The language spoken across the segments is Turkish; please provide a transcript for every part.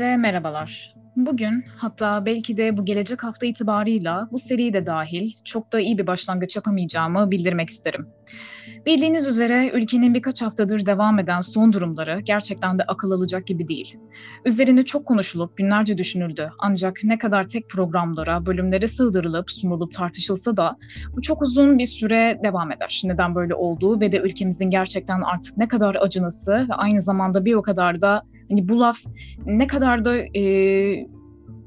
Herkese merhabalar. Bugün hatta belki de bu gelecek hafta itibarıyla bu seri de dahil çok da iyi bir başlangıç yapamayacağımı bildirmek isterim. Bildiğiniz üzere ülkenin birkaç haftadır devam eden son durumları gerçekten de akıl alacak gibi değil. Üzerine çok konuşulup günlerce düşünüldü ancak ne kadar tek programlara, bölümlere sığdırılıp sunulup tartışılsa da bu çok uzun bir süre devam eder. Neden böyle olduğu ve de ülkemizin gerçekten artık ne kadar acınası ve aynı zamanda bir o kadar da hani bu laf ne kadar da e,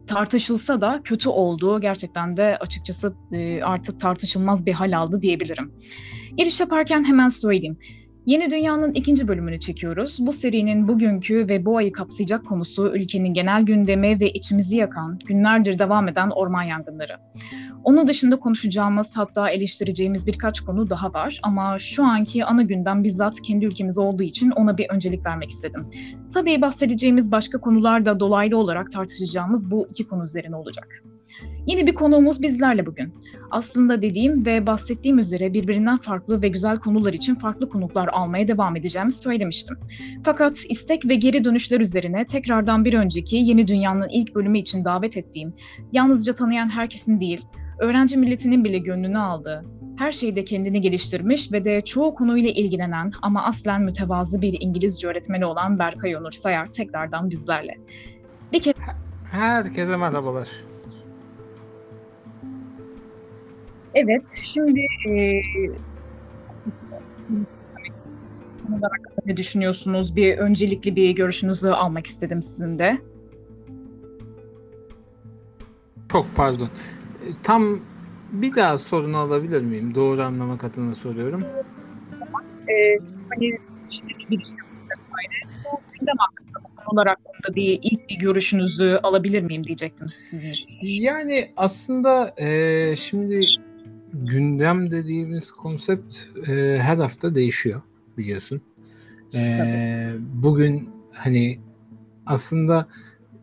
tartışılsa da kötü olduğu gerçekten de açıkçası e, artık tartışılmaz bir hal aldı diyebilirim. Giriş yaparken hemen söyleyeyim. Yeni Dünya'nın ikinci bölümünü çekiyoruz. Bu serinin bugünkü ve bu ayı kapsayacak konusu ülkenin genel gündemi ve içimizi yakan, günlerdir devam eden orman yangınları. Onun dışında konuşacağımız hatta eleştireceğimiz birkaç konu daha var ama şu anki ana gündem bizzat kendi ülkemiz olduğu için ona bir öncelik vermek istedim. Tabii bahsedeceğimiz başka konular da dolaylı olarak tartışacağımız bu iki konu üzerine olacak. Yeni bir konuğumuz bizlerle bugün. Aslında dediğim ve bahsettiğim üzere birbirinden farklı ve güzel konular için farklı konuklar almaya devam edeceğimi söylemiştim. Fakat istek ve geri dönüşler üzerine tekrardan bir önceki Yeni Dünya'nın ilk bölümü için davet ettiğim, yalnızca tanıyan herkesin değil, öğrenci milletinin bile gönlünü aldığı, her şeyde kendini geliştirmiş ve de çoğu konuyla ilgilenen ama aslen mütevazı bir İngilizce öğretmeni olan Berkay Onur Sayar tekrardan bizlerle. Bir kere... Herkese merhabalar. Evet, şimdi e, ne düşünüyorsunuz? Bir öncelikli bir görüşünüzü almak istedim sizin de. Çok pardon. Tam bir daha sorunu alabilir miyim? Doğru anlamak adına soruyorum. Ee, hani şimdi bir giriş vesaire. Bu gündem hakkında, konular hakkında bir ilk bir görüşünüzü alabilir miyim diyecektim sizin. Yani aslında e, şimdi gündem dediğimiz konsept e, her hafta değişiyor biliyorsun. E, bugün hani aslında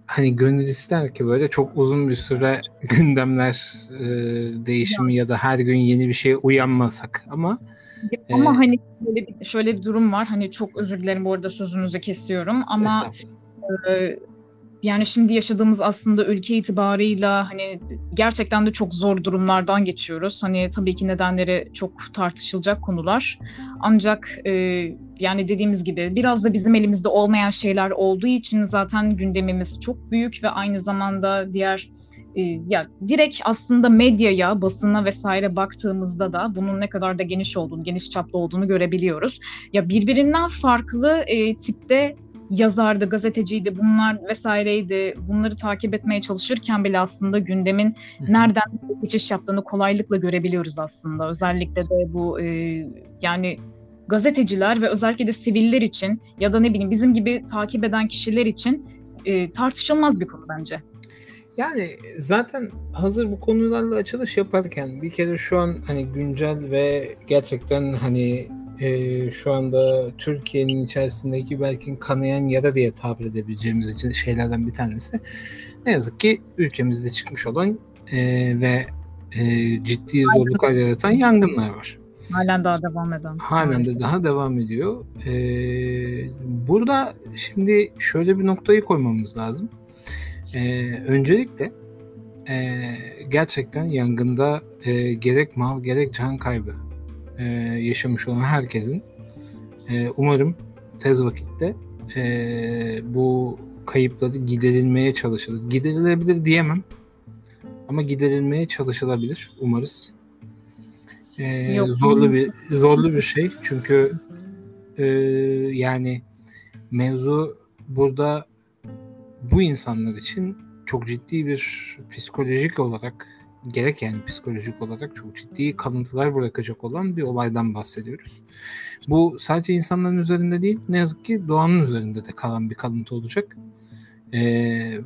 hani gönül ister ki böyle çok uzun bir süre gündemler e, değişimi ya. da her gün yeni bir şeye uyanmasak ama ama e, hani şöyle bir, şöyle bir durum var. Hani çok özür dilerim bu arada sözünüzü kesiyorum ama e, yani şimdi yaşadığımız aslında ülke itibarıyla hani gerçekten de çok zor durumlardan geçiyoruz. Hani tabii ki nedenleri çok tartışılacak konular. Ancak e, yani dediğimiz gibi biraz da bizim elimizde olmayan şeyler olduğu için zaten gündemimiz çok büyük ve aynı zamanda diğer e, ya direkt aslında medyaya, basına vesaire baktığımızda da bunun ne kadar da geniş olduğunu, geniş çaplı olduğunu görebiliyoruz. Ya birbirinden farklı e, tipte yazardı, gazeteciydi, bunlar vesaireydi. Bunları takip etmeye çalışırken bile aslında gündemin nereden geçiş yaptığını kolaylıkla görebiliyoruz aslında. Özellikle de bu e, yani gazeteciler ve özellikle de siviller için ya da ne bileyim bizim gibi takip eden kişiler için e, tartışılmaz bir konu bence. Yani zaten hazır bu konularla açılış yaparken bir kere şu an hani güncel ve gerçekten hani e, şu anda Türkiye'nin içerisindeki belki kanayan yara diye tabir edebileceğimiz şeylerden bir tanesi. Ne yazık ki ülkemizde çıkmış olan e, ve e, ciddi zorluklar yaratan yangınlar var. Halen daha devam eden. Halen de daha devam ediyor. Ee, burada şimdi şöyle bir noktayı koymamız lazım. Ee, öncelikle e, gerçekten yangında e, gerek mal gerek can kaybı e, yaşamış olan herkesin e, umarım tez vakitte e, bu kayıpları giderilmeye çalışılır. Giderilebilir diyemem ama giderilmeye çalışılabilir umarız. E, Yok. zorlu bir zorlu bir şey çünkü e, yani mevzu burada bu insanlar için çok ciddi bir psikolojik olarak gerek yani psikolojik olarak çok ciddi kalıntılar bırakacak olan bir olaydan bahsediyoruz. Bu sadece insanların üzerinde değil ne yazık ki doğanın üzerinde de kalan bir kalıntı olacak. Ee,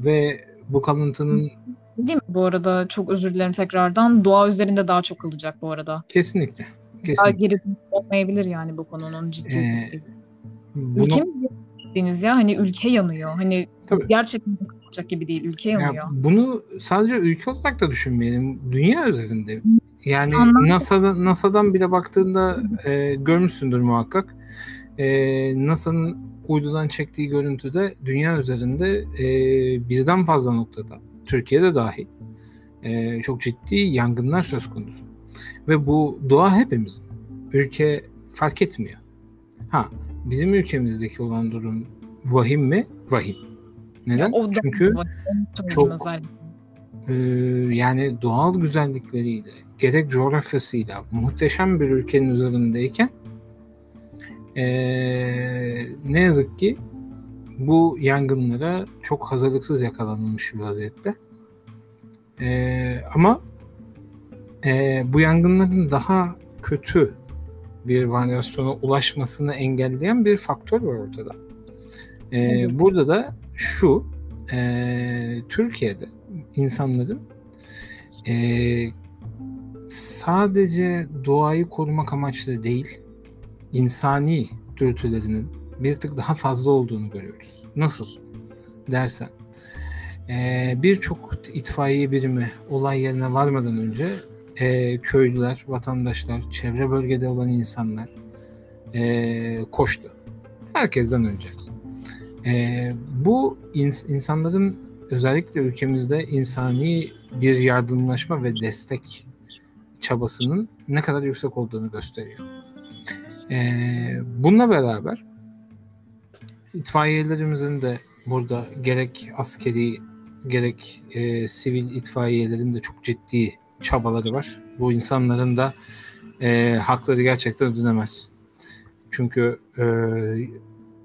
ve bu kalıntının Değil mi? Bu arada çok özür dilerim tekrardan. Doğa üzerinde daha çok kalacak bu arada. Kesinlikle. Kesinlikle. Daha geri olmayabilir yani bu konunun ciddi ee, ciddi. Bunu... Ülke mi ya? Hani ülke yanıyor. Hani Tabii. gerçekten olacak gibi değil. Ülke yanıyor. Ya bunu sadece ülke olarak da düşünmeyelim. Dünya üzerinde. Yani NASA'dan, NASA'dan bile baktığında e, görmüşsündür muhakkak. e, NASA'nın uydudan çektiği görüntüde dünya üzerinde e, birden fazla noktada, Türkiye'de dahil e, çok ciddi yangınlar söz konusu. Ve bu doğa hepimizin. Ülke fark etmiyor. Ha, bizim ülkemizdeki olan durum vahim mi? Vahim. Neden? Da- Çünkü çok- özellikle. e, yani doğal güzellikleriyle, gerek coğrafyasıyla muhteşem bir ülkenin üzerindeyken e, ne yazık ki bu yangınlara çok hazırlıksız yakalanılmış bir vaziyette. E, ama e, bu yangınların daha kötü bir varyasyona ulaşmasını engelleyen bir faktör var ortada. E, burada da şu, e, Türkiye'de insanların e, sadece doğayı korumak amaçlı değil, insani dürtülerinin bir tık daha fazla olduğunu görüyoruz. Nasıl dersen, e, birçok itfaiye birimi olay yerine varmadan önce e, köylüler, vatandaşlar, çevre bölgede olan insanlar e, koştu. Herkesten önce. E, bu ins- insanların özellikle ülkemizde insani bir yardımlaşma ve destek çabasının ne kadar yüksek olduğunu gösteriyor. Ee, bununla beraber itfaiyelerimizin de burada gerek askeri gerek e, sivil itfaiyelerin de çok ciddi çabaları var. Bu insanların da e, hakları gerçekten ödenemez. Çünkü e,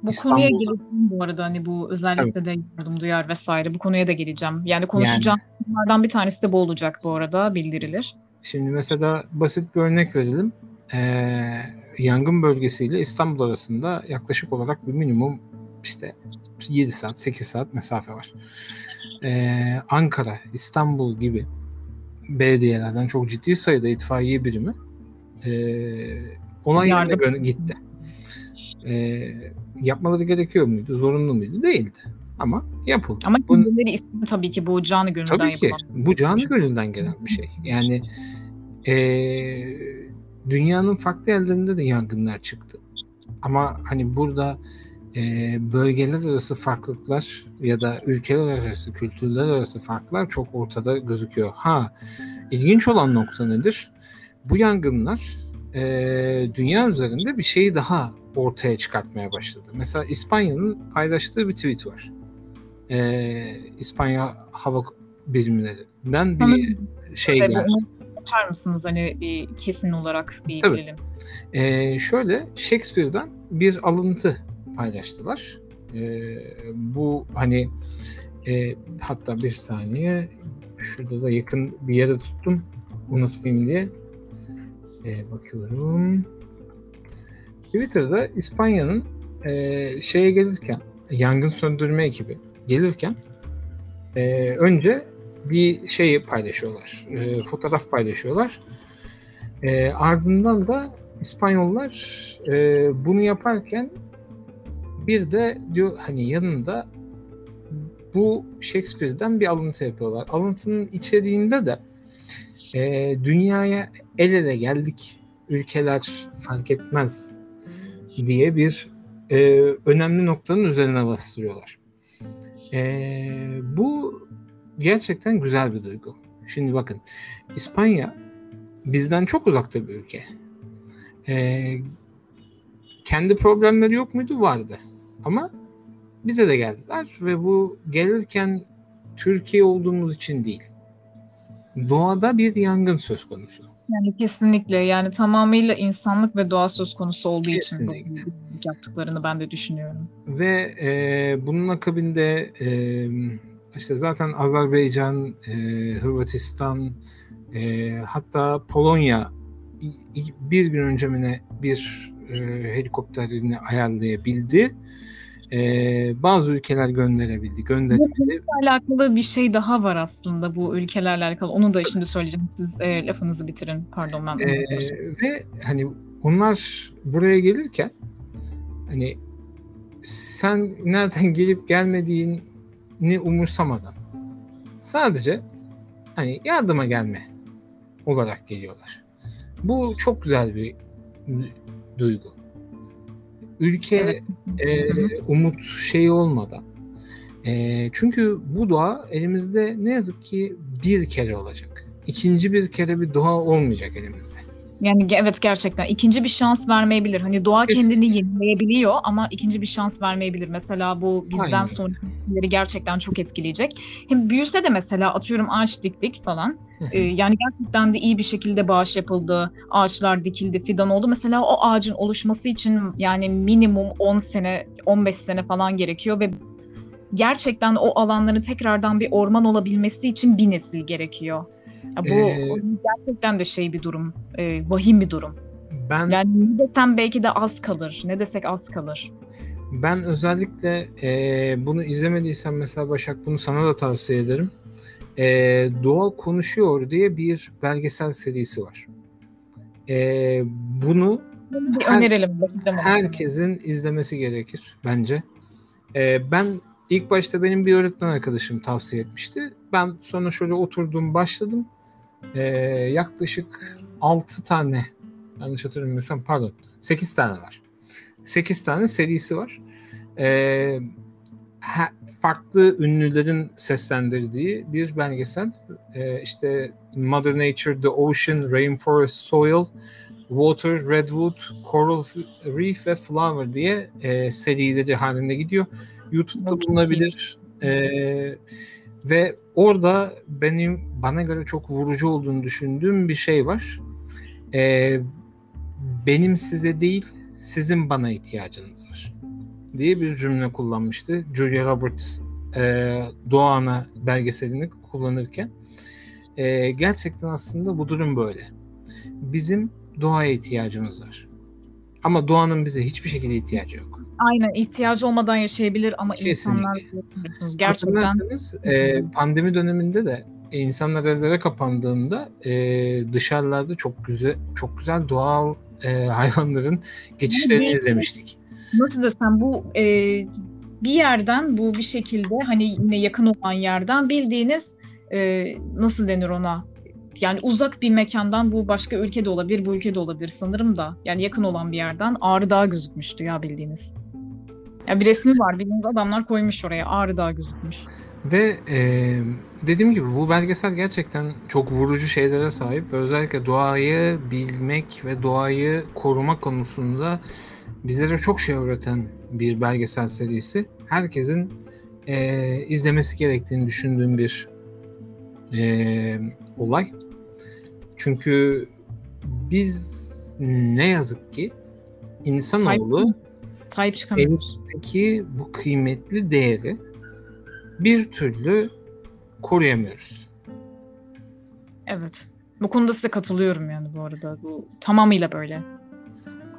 Bu İstanbul'da- konuya geleceğim bu arada hani bu özellikle de yardım duyar vesaire bu konuya da geleceğim. Yani konuşacağım konulardan bir tanesi de bu olacak bu arada bildirilir. Şimdi mesela basit bir örnek verelim. Ee, yangın bölgesiyle İstanbul arasında yaklaşık olarak bir minimum işte 7 saat 8 saat mesafe var. Ee, Ankara, İstanbul gibi belediyelerden çok ciddi sayıda itfaiye birimi e, olay yerine Yardım. gitti. E, yapmaları gerekiyor muydu? Zorunlu muydu? Değildi. Ama yapıldı. Ama kendileri istedi tabii ki bu canı gönülden Tabii ki. yapılan. Bu canı gönülden gelen bir şey. Yani eee, dünyanın farklı yerlerinde de yangınlar çıktı. Ama hani burada eee, bölgeler arası farklılıklar ya da ülkeler arası, kültürler arası farklar çok ortada gözüküyor. Ha, ilginç olan nokta nedir? Bu yangınlar eee, dünya üzerinde bir şeyi daha ortaya çıkartmaya başladı. Mesela İspanya'nın paylaştığı bir tweet var. Eee, İspanya hava birimlerinden bir Sanırım şey geldi. açar mısınız hani bir kesin olarak bir Tabii. bilelim. Ee, şöyle Shakespeare'den bir alıntı paylaştılar. Ee, bu hani e, hatta bir saniye şurada da yakın bir yere tuttum unutmayayım diye Ee, bakıyorum. Twitter'da İspanya'nın e, şeye gelirken yangın söndürme ekibi gelirken e, önce bir şeyi paylaşıyorlar. e, fotoğraf paylaşıyorlar. E, ardından da İspanyollar e, bunu yaparken bir de diyor hani yanında bu Shakespeare'den bir alıntı yapıyorlar. Alıntının içeriğinde de e, dünyaya el ele geldik ülkeler fark etmez diye bir e, önemli noktanın üzerine bastırıyorlar. E, bu gerçekten güzel bir duygu. Şimdi bakın İspanya bizden çok uzakta bir ülke. E, kendi problemleri yok muydu? Vardı. Ama bize de geldiler ve bu gelirken Türkiye olduğumuz için değil. Doğada bir yangın söz konusu. Yani kesinlikle yani tamamıyla insanlık ve doğa söz konusu olduğu için Kesinlikle. yaptıklarını ben de düşünüyorum. Ve e, bunun akabinde e, işte zaten Azerbaycan, e, Hırvatistan, e, hatta Polonya bir gün önce bir e, helikopterini ayarlayabildi. E, bazı ülkeler gönderebildi, gönderemedi. alakalı bir şey daha var aslında bu ülkelerle alakalı. Onu da şimdi söyleyeceğim. Siz e, lafınızı bitirin. Pardon ben. Ee, ve hani onlar buraya gelirken hani sen nereden gelip gelmediğini umursamadan sadece hani yardıma gelme olarak geliyorlar. Bu çok güzel bir duygu. Ülke Evet. e, umut şeyi olmadan. E, çünkü bu doğa elimizde ne yazık ki bir kere olacak. İkinci bir kere bir doğa olmayacak elimizde. Yani ge- evet gerçekten ikinci bir şans vermeyebilir. Hani doğa Kesinlikle. kendini yenileyebiliyor ama ikinci bir şans vermeyebilir. Mesela bu bizden Aynen. sonraki nesilleri gerçekten çok etkileyecek. Hem büyüse de mesela atıyorum ağaç diktik falan. Ee, yani gerçekten de iyi bir şekilde bağış yapıldı. Ağaçlar dikildi, fidan oldu. Mesela o ağacın oluşması için yani minimum 10 sene, 15 sene falan gerekiyor ve gerçekten o alanların tekrardan bir orman olabilmesi için bir nesil gerekiyor. Ya bu Ee, gerçekten de şey bir durum, e, vahim bir durum. ben Yani ne desem belki de az kalır, ne desek az kalır. Ben özellikle e, bunu izlemediysen mesela Başak bunu sana da tavsiye ederim. E, Doğa Konuşuyor diye bir belgesel serisi var. E, bunu Bir Her- önerelim. herkesin izlemesi gerekir bence. E, ben ilk başta benim bir öğretmen arkadaşım tavsiye etmişti. Ben sonra şöyle oturdum başladım. E, yaklaşık 6 tane yanlış hatırlamıyorsam pardon 8 tane var. 8 tane serisi var. Ee, ha- farklı ünlülerin seslendirdiği bir belgesel. Ee, işte Mother Nature, The Ocean, Rainforest, Soil, Water, Redwood, Coral Reef ve Flower diye e, serileri halinde gidiyor. YouTube'da bulunabilir. Ee, ve orada benim bana göre çok vurucu olduğunu düşündüğüm bir şey var. Ee, benim size değil, sizin bana ihtiyacınız var diye bir cümle kullanmıştı. Julia Roberts e, Doğan'a belgeselini kullanırken. E, gerçekten aslında bu durum böyle. Bizim doğaya ihtiyacımız var. Ama doğanın bize hiçbir şekilde ihtiyacı yok. Aynen ihtiyacı olmadan yaşayabilir ama Kesinlikle. insanlar gerçekten e, pandemi döneminde de e, insanlar evlere kapandığında e, dışarılarda çok güzel çok güzel doğal e, hayvanların geçişlerini değil. izlemiştik. nasıl desem bu e, bir yerden bu bir şekilde hani yine yakın olan yerden bildiğiniz e, nasıl denir ona? Yani uzak bir mekandan bu başka ülkede olabilir, bu ülkede olabilir sanırım da. Yani yakın olan bir yerden Ağrı Dağı gözükmüştü ya bildiğiniz. Ya bir resmi var bildiğiniz adamlar koymuş oraya Ağrı Dağı gözükmüş. Ve e, dediğim gibi bu belgesel gerçekten çok vurucu şeylere sahip özellikle doğayı bilmek ve doğayı korumak konusunda bizlere çok şey öğreten bir belgesel serisi. Herkesin e, izlemesi gerektiğini düşündüğüm bir e, olay. Çünkü biz ne yazık ki insanoğlu Sahip çıkamıyoruz. ki bu kıymetli değeri bir türlü koruyamıyoruz. Evet. Bu konuda size katılıyorum yani bu arada. Bu tamamıyla böyle.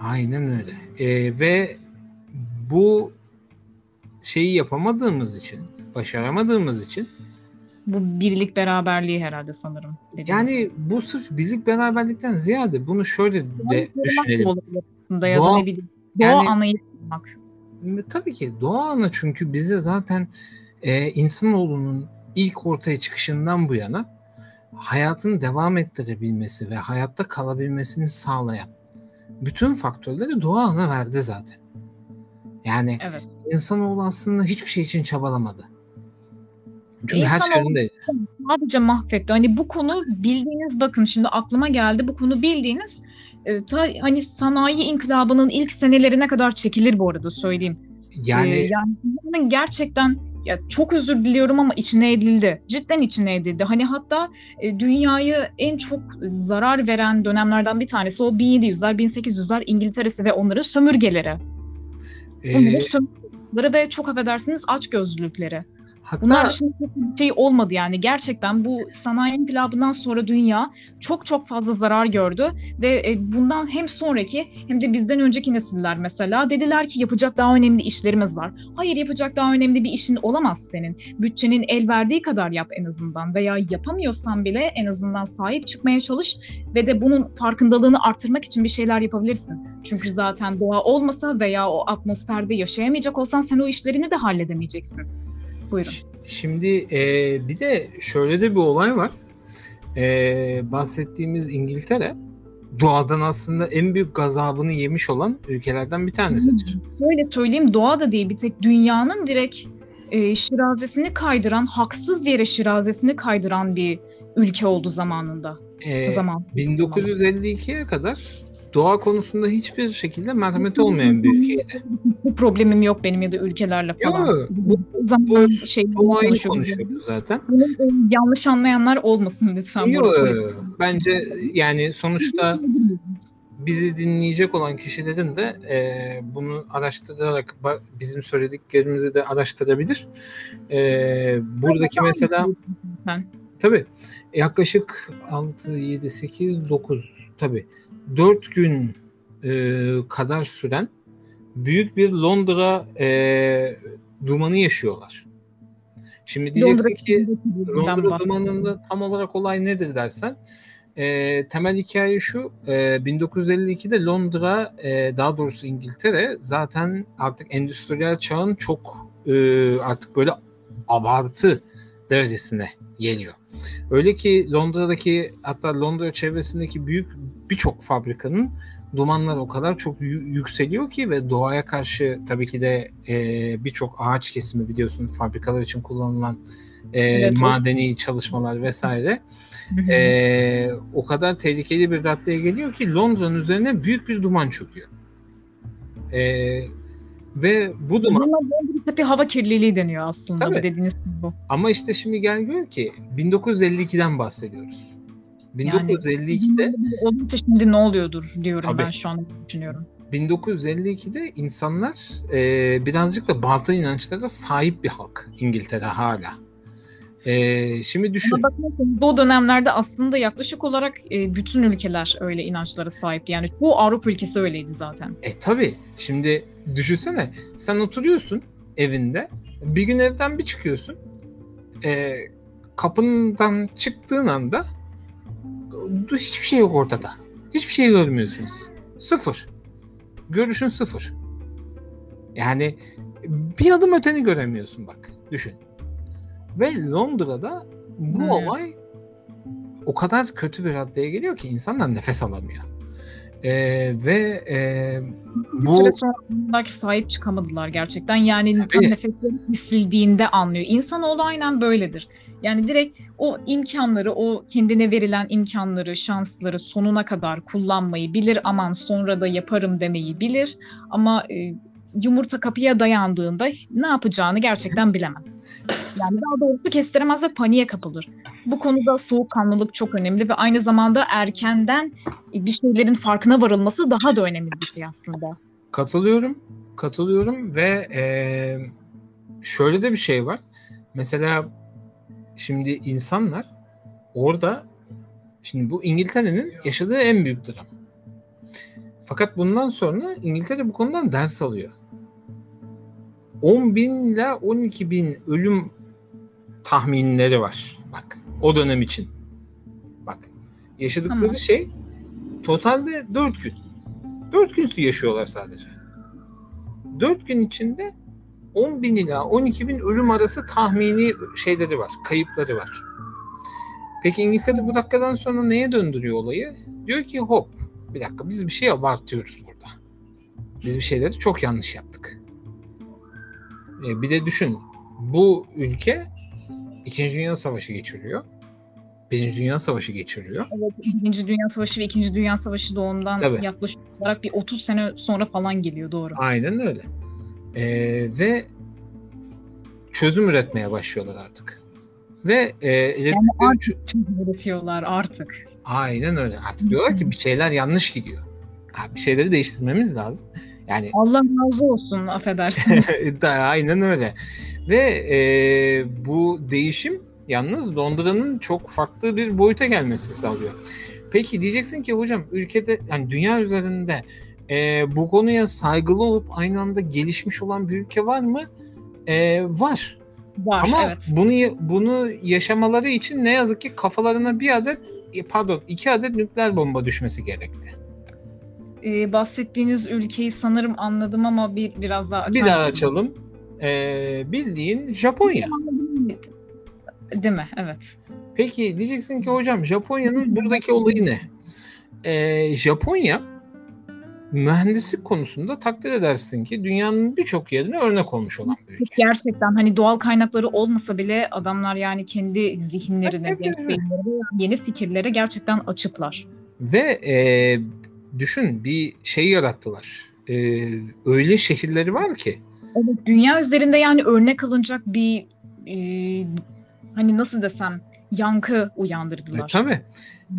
Aynen öyle. Ee, ve bu şeyi yapamadığımız için, başaramadığımız için Bu birlik beraberliği herhalde sanırım. dediğiniz. yani bu sırf birlik beraberlikten ziyade bunu şöyle de da düşünelim. olabilir aslında ya da Doğa- ne bileyim. Doğa yani- anayı korumak. Tabii ki doğa ana çünkü bize zaten e, insanoğlunun ilk ortaya çıkışından bu yana hayatını devam ettirebilmesi ve hayatta kalabilmesini sağlayan bütün faktörleri doğa ana verdi zaten. Yani Evet. insanoğlu aslında hiçbir şey için çabalamadı. Çünkü her İnsanoğlu- şeyinde Sadece mahvetti. Hani bu konu bildiğiniz bakın şimdi aklıma geldi. Bu konu bildiğiniz e, ta, hani sanayi inkılabının ilk senelerine kadar çekilir bu arada söyleyeyim. yani Ee, yani gerçekten ya çok özür diliyorum ama içine edildi. Cidden içine edildi. Hani hatta e, dünyayı en çok zarar veren dönemlerden bir tanesi o 1700'ler, 1800'ler İngiltere'si ve onların sömürgeleri. e, Onların sömürgeleri ve çok affedersiniz açgözlülükleri. Hatta Bunlar dışında çok bir şey olmadı yani. Gerçekten bu sanayi inkılabından sonra dünya çok çok fazla zarar gördü ve e, bundan hem sonraki hem de bizden önceki nesiller mesela dediler ki yapacak daha önemli işlerimiz var. Hayır yapacak daha önemli bir işin olamaz senin. Bütçenin el verdiği kadar yap en azından veya yapamıyorsan bile en azından sahip çıkmaya çalış ve de bunun farkındalığını artırmak için bir şeyler yapabilirsin. Çünkü zaten doğa olmasa veya o atmosferde yaşayamayacak olsan sen o işlerini de halledemeyeceksin. Buyurun. Şimdi e, bir de şöyle de bir olay var. E, bahsettiğimiz İngiltere doğadan aslında en büyük gazabını yemiş olan ülkelerden bir tanesidir. Şöyle söyleyeyim doğa da değil bir tek dünyanın direkt e, şirazesini kaydıran, haksız yere şirazesini kaydıran bir ülke oldu zamanında. Ee, zaman. 1952'ye kadar doğa konusunda hiçbir şekilde merhameti olmayan bir ülkeydi. Hiçbir problemim yok benim ya da ülkelerle falan. Yok, bu, zaman bu şey konuşuyoruz. zaten. Bunu e, yanlış anlayanlar olmasın lütfen. Yok, bence yani sonuçta bizi dinleyecek olan kişilerin de e, bunu araştırarak bizim söylediklerimizi de araştırabilir. E, buradaki mesela Ben. tabii yaklaşık 6, 7, 8, 9 tabii 4 gün e, kadar süren büyük bir Londra e, dumanı yaşıyorlar. Şimdi diyeceksin Londra ki Londra Londra dumanında tam olarak olay nedir dersen e, temel hikaye şu e, 1952'de Londra e, daha doğrusu İngiltere zaten artık endüstriyel çağın çok e, artık böyle abartı derecesine geliyor. Öyle ki Londra'daki hatta Londra çevresindeki büyük birçok fabrikanın dumanlar o kadar çok yü- yükseliyor ki ve doğaya karşı tabii ki de e, birçok ağaç kesimi biliyorsun fabrikalar için kullanılan e, Evet, o- madeni çalışmalar vesaire e, o kadar tehlikeli bir raddeye geliyor ki Londra'nın üzerine büyük bir duman çöküyor. E, ve bu duman Buna Londra bir hava kirliliği deniyor aslında Tabii. dediğiniz bu. ama işte şimdi gel gör ki 1952'den bahsediyoruz. 1952'de Olunca şimdi ne oluyordur diyorum Tabii. ben şu an düşünüyorum. 1952'de insanlar e, birazcık da batıl inançlara sahip bir halk İngiltere hala. E, şimdi düşün. O dönemlerde aslında yaklaşık olarak e, bütün ülkeler öyle inançlara sahipti. Yani çoğu Avrupa ülkesi öyleydi zaten. E tabi. Şimdi düşünsene. Sen oturuyorsun evinde. Bir gün evden bir çıkıyorsun. E, kapından çıktığın anda hiçbir şey yok ortada. Hiçbir şey görmüyorsunuz. Sıfır. Görüşün sıfır. Yani bir adım öteni göremiyorsun bak. Düşün. Ve Londra'da bu Hmm. olay o kadar kötü bir raddeye geliyor ki insanlar nefes alamıyor. E, ve e, Bir bu süre sonra belki sahip çıkamadılar gerçekten. Yani tam nefesleri kesildiğinde anlıyor. İnsanoğlu aynen böyledir. Yani direkt o imkanları, o kendine verilen imkanları, şansları sonuna kadar kullanmayı bilir. Aman sonra da yaparım demeyi bilir. Ama e, yumurta kapıya dayandığında ne yapacağını gerçekten bilemez. Yani daha doğrusu kestiremez ve paniğe kapılır. Bu konuda soğukkanlılık çok önemli ve aynı zamanda erkenden bir şeylerin farkına varılması daha da önemli bir şey aslında. Katılıyorum. Katılıyorum ve eee, şöyle de bir şey var. Mesela şimdi insanlar orada şimdi bu İngiltere'nin yaşadığı en büyük dram. Fakat bundan sonra İngiltere bu konudan ders alıyor. 10 bin ile 12 bin ölüm tahminleri var. Bak o dönem için. Bak yaşadıkları Tamam. şey totalde 4 gün. 4 gün yaşıyorlar sadece. 4 gün içinde 10 bin ila 12 bin ölüm arası tahmini şeyleri var, kayıpları var. Peki İngiltere bu dakikadan sonra neye döndürüyor olayı? Diyor ki hop bir dakika biz bir şey abartıyoruz burada. Biz bir şeyleri çok yanlış yaptık. E, bir de düşün bu ülke İkinci Dünya Savaşı geçiriyor. Birinci Dünya Savaşı geçiriyor. Evet, Birinci Dünya Savaşı ve İkinci Dünya Savaşı da ondan Tabii. yaklaşık olarak bir 30 sene sonra falan geliyor doğru. Aynen öyle. Ee, ve çözüm üretmeye başlıyorlar artık. Ve e, elektrik Yani çö- Tüm üretiyorlar artık. aynen öyle. Artık diyorlar ki bir şeyler yanlış gidiyor. Bir şeyleri değiştirmemiz lazım. Yani Allah razı olsun affedersiniz. Da- aynen öyle. Ve e, bu değişim yalnız Londra'nın çok farklı bir boyuta gelmesi sağlıyor. Peki diyeceksin ki hocam ülkede yani dünya üzerinde e, bu konuya saygılı olup aynı anda gelişmiş olan bir ülke var mı? E, var. Var Ama evet. bunu bunu yaşamaları için ne yazık ki kafalarına bir adet e, pardon iki adet nükleer bomba düşmesi gerekti. Ee, bahsettiğiniz ülkeyi sanırım anladım ama bir biraz daha açar Bir daha mısınız? açalım. E, bildiğin Japonya. Değil mi? Evet. Peki diyeceksin ki hocam Japonya'nın buradaki olayı ne? e, Japonya mühendislik konusunda takdir edersin ki dünyanın birçok yerine örnek olmuş olan bir ülke. Gerçekten hani doğal kaynakları olmasa bile adamlar yani kendi zihinlerine, yeni fikirlere gerçekten açıklar. Ve e, düşün bir şey yarattılar. E, öyle şehirleri var ki Evet, dünya üzerinde yani örnek alınacak bir e, hani nasıl desem yankı e, uyandırdılar. tabii.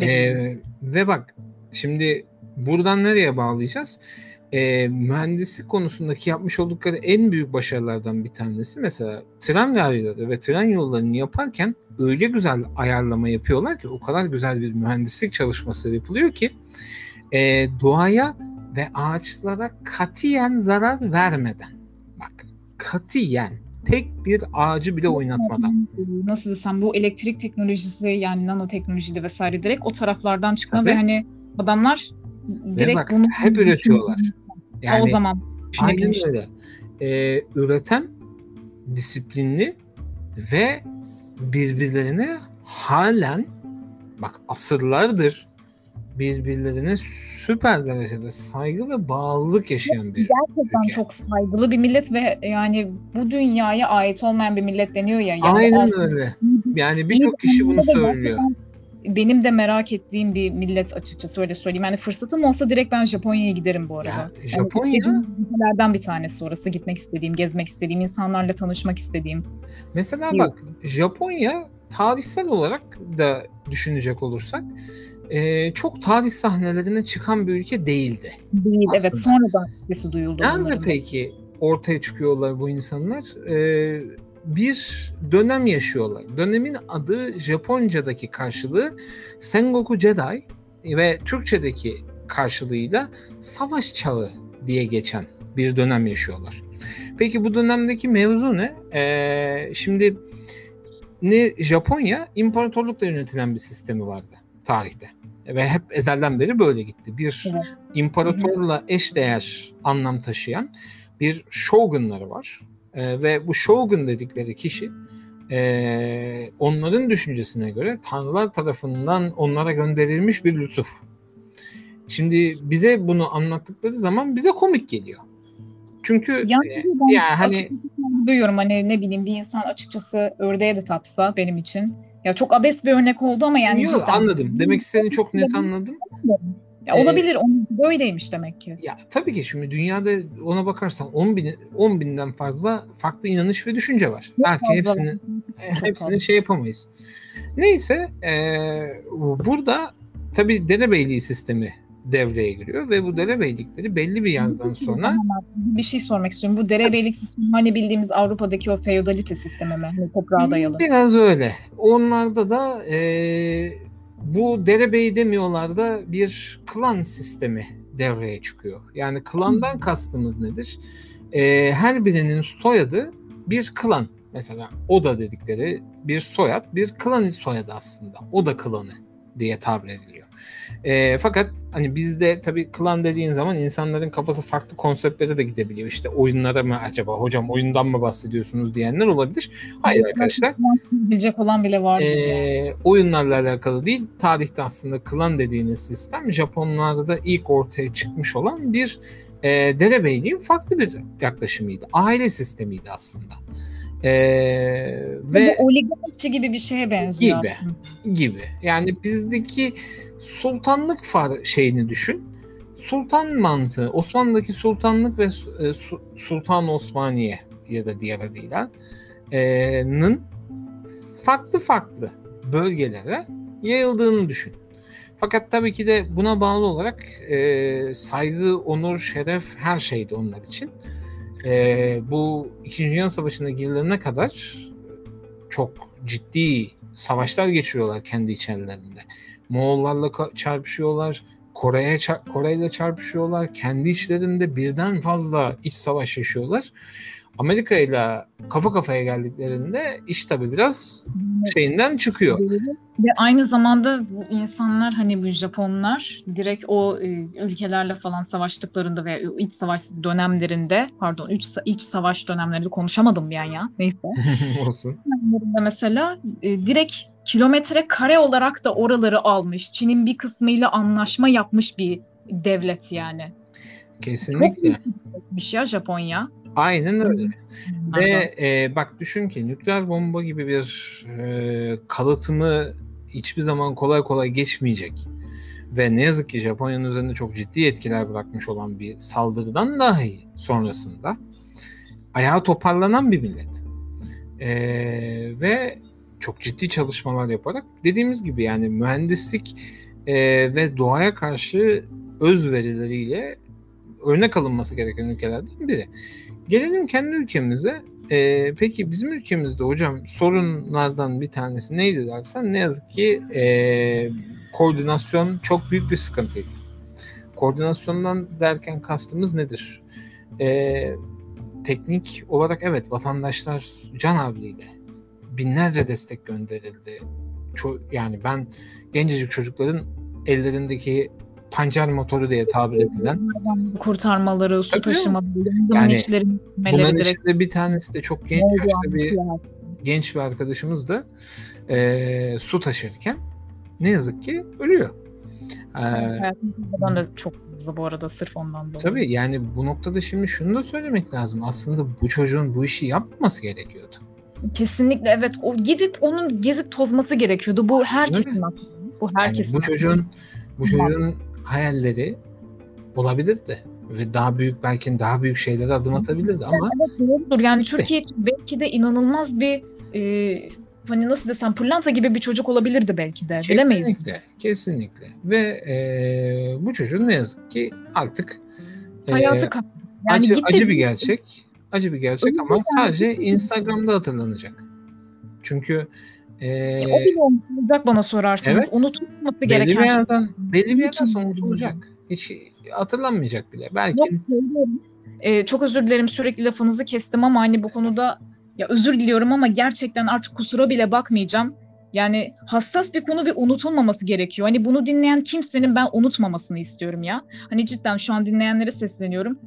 E, ve bak şimdi buradan nereye bağlayacağız? E, mühendislik konusundaki yapmış oldukları en büyük başarılardan bir tanesi mesela tren rayları ve tren yollarını yaparken öyle güzel ayarlama yapıyorlar ki o kadar güzel bir mühendislik çalışması yapılıyor ki e, doğaya ve ağaçlara katiyen zarar vermeden bak katiyen tek bir ağacı bile oynatmadan. Nasıl desem bu elektrik teknolojisi yani nanoteknolojide vesaire direkt o taraflardan çıkma Tabii. ve hani adamlar direkt bak bunu hep üretiyorlar. o zaman Aynen öyle. Ee, üreten, disiplinli ve birbirlerine halen bak asırlardır birbirlerine süper derecede saygı ve bağlılık yaşayan bir Gerçekten ülke. çok saygılı bir millet ve yani bu dünyaya ait olmayan bir millet deniyor ya. Yani Aynen öyle. Yani birçok kişi bunu söylüyor. Benim de merak ettiğim bir millet açıkçası öyle söyleyeyim. Yani fırsatım olsa direkt ben Japonya'ya giderim bu arada. Ya, Yani Japonya istediğim ülkelerden bir tanesi orası. Gitmek istediğim, gezmek istediğim, insanlarla tanışmak istediğim. mesela bak Japonya tarihsel olarak da düşünecek olursak e, çok tarih sahnelerine çıkan bir ülke değildi. Değil, evet Aslında. sonradan sesi duyuldu. Nerede onların. peki ortaya çıkıyorlar bu insanlar? Ee, bir dönem yaşıyorlar. Dönemin adı Japonca'daki karşılığı Sengoku Jedi ve Türkçedeki karşılığıyla savaş çağı diye geçen bir dönem yaşıyorlar. Peki bu dönemdeki mevzu ne? Ee, şimdi ne Japonya imparatorlukla yönetilen bir sistemi vardı tarihte. Ve hep ezelden beri böyle gitti. Bir Evet. imparatorla eşdeğer anlam taşıyan bir shogunları var. Ee, ve bu shogun dedikleri kişi e, onların düşüncesine göre tanrılar tarafından onlara gönderilmiş bir lütuf. Şimdi bize bunu anlattıkları zaman bize komik geliyor. Çünkü Yani e, ben yani hani duyuyorum hani ne bileyim bir insan açıkçası ördeğe de tapsa benim için. Ya çok abes bir örnek oldu ama yani Yok, cidden. anladım. Demek istediğini çok net anladım. Ya olabilir, onun böyleymiş demek ki. Ya tabii ki şimdi dünyada ona bakarsan 10 bin, 10 binden fazla farklı inanış ve düşünce var. Belki fazla hepsini var. Çok hepsini fazla. şey yapamayız. Neyse eee, burada tabii derebeyliği sistemi devreye giriyor ve bu derebeylikleri belli bir yerden sonra Bir şey sormak istiyorum. Bu derebeylik sistemi hani bildiğimiz Avrupa'daki o feodalite sistemi mi? Hani toprağa dayalı. biraz öyle. Onlarda da eee, bu derebeyi demiyorlar da bir klan sistemi devreye çıkıyor. Yani klandan kastımız nedir? Eee, her birinin soyadı bir klan. Mesela Oda dedikleri bir soyad, bir klan soyadı aslında. Oda klanı diye tabir ediliyor. Eee, fakat hani bizde tabii klan dediğin zaman insanların kafası farklı konseptlere de gidebiliyor. İşte oyunlara mı acaba hocam oyundan mı bahsediyorsunuz diyenler olabilir. Hayır arkadaşlar. Bilecek olan bile var. Ee, oyunlarla alakalı değil. Tarihte aslında klan dediğiniz sistem Japonlarda ilk ortaya çıkmış olan bir e, derebeyliğin farklı bir yaklaşımıydı. Aile sistemiydi aslında. Ee, ve oligarşi gibi bir şeye benziyor Gibi. aslında. gibi. Yani bizdeki sultanlık şeyini düşün. Sultan mantığı, Osmanlı'daki sultanlık ve e, su- Sultan Osmaniye ya da diğer adıyla e, nın farklı farklı bölgelere yayıldığını düşün. Fakat tabii ki de buna bağlı olarak e, saygı, onur, şeref her şeydi onlar için. E, bu İkinci Dünya Savaşı'na girilene kadar çok ciddi savaşlar geçiriyorlar kendi içerilerinde. Moğollarla çarpışıyorlar, Kore'ye Kore'yle çarpışıyorlar, kendi içlerinde birden fazla iç savaş yaşıyorlar. Amerika ile kafa kafaya geldiklerinde iş tabii biraz şeyinden çıkıyor. Ve aynı zamanda bu insanlar hani bu Japonlar direkt o e, ülkelerle falan savaştıklarında ve iç savaş dönemlerinde pardon iç, iç savaş dönemlerinde konuşamadım bir an ya neyse. Olsun. mesela e, direkt kilometre kare olarak da oraları almış. Çin'in bir kısmıyla anlaşma yapmış bir devlet yani. Kesinlikle. Bir şey ya Japonya. Aynen öyle. Ve e, bak düşün ki nükleer bomba gibi bir e, kalıtımı hiçbir zaman kolay kolay geçmeyecek. Ve ne yazık ki Japonya'nın üzerinde çok ciddi etkiler bırakmış olan bir saldırıdan dahi sonrasında ayağa toparlanan bir millet. E, ve çok ciddi çalışmalar yaparak dediğimiz gibi yani mühendislik e, ve doğaya karşı özverileriyle örnek alınması gereken ülkelerden biri. Gelelim kendi ülkemize. Ee, peki bizim ülkemizde hocam sorunlardan bir tanesi neydi dersen ne yazık ki ee, koordinasyon çok büyük bir sıkıntıydı. Koordinasyondan derken kastımız nedir? Ee, teknik olarak evet vatandaşlar can havliyle binlerce destek gönderildi. Ço- yani ben gencecik çocukların ellerindeki pancar motoru diye tabir edilen kurtarmaları, su taşımaları, Yani Bunların direkt içinde bir tanesi de çok genç yaşta bir genç bir arkadaşımız da eee, su taşırken ne yazık ki ölüyor. Eee, Hayatımda da çok fazla bu arada sırf ondan dolayı. tabii yani bu noktada şimdi şunu da söylemek lazım. Aslında bu çocuğun bu işi yapmaması gerekiyordu. Kesinlikle evet. O gidip onun gezip tozması gerekiyordu. Bu herkesin aklında. Bu Yani herkesin. bu aklında. çocuğun bu çocuğun hayalleri olabilirdi ve daha büyük belki daha büyük şeylere adım atabilirdi ama Evet doğrudur. Yani Bitti. Türkiye için belki de inanılmaz bir e, hani nasıl desem pırlanta gibi bir çocuk olabilirdi belki de. Bilemeyiz. kesinlikle kesinlikle ve eee, bu çocuğun ne yazık ki artık eee, Hayatı. Yani acı, gitti. acı bir gerçek. Acı bir gerçek ama sadece. Instagram'da hatırlanacak. Çünkü e, E, o bile unutulacak bana sorarsanız. Evet. Unutulmaması belli gereken bir şey. yerden belli bir yerden sonra unutulacak. Hiç hatırlanmayacak bile. Belki Yok. Ee, çok özür dilerim sürekli lafınızı kestim ama hani bu konuda ya özür diliyorum ama gerçekten artık kusura bile bakmayacağım. Yani hassas bir konu ve unutulmaması gerekiyor. Hani bunu dinleyen kimsenin ben unutmamasını istiyorum ya. Hani cidden şu an dinleyenlere sesleniyorum.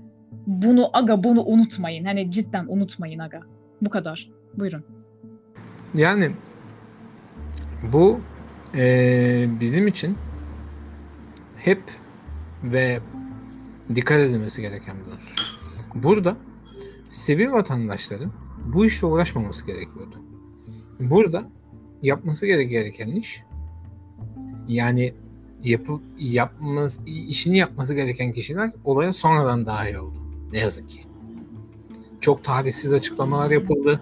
Bunu aga bunu unutmayın. Hani cidden unutmayın aga. Bu kadar. Buyurun. yani bu e, bizim için hep ve dikkat edilmesi gereken bir unsur. Burada sivil vatandaşların bu işle uğraşmaması gerekiyordu. Burada yapması gereken iş yani yapı, yapması, işini yapması gereken kişiler olaya sonradan dahil oldu. Ne yazık ki. Çok tarihsiz açıklamalar yapıldı.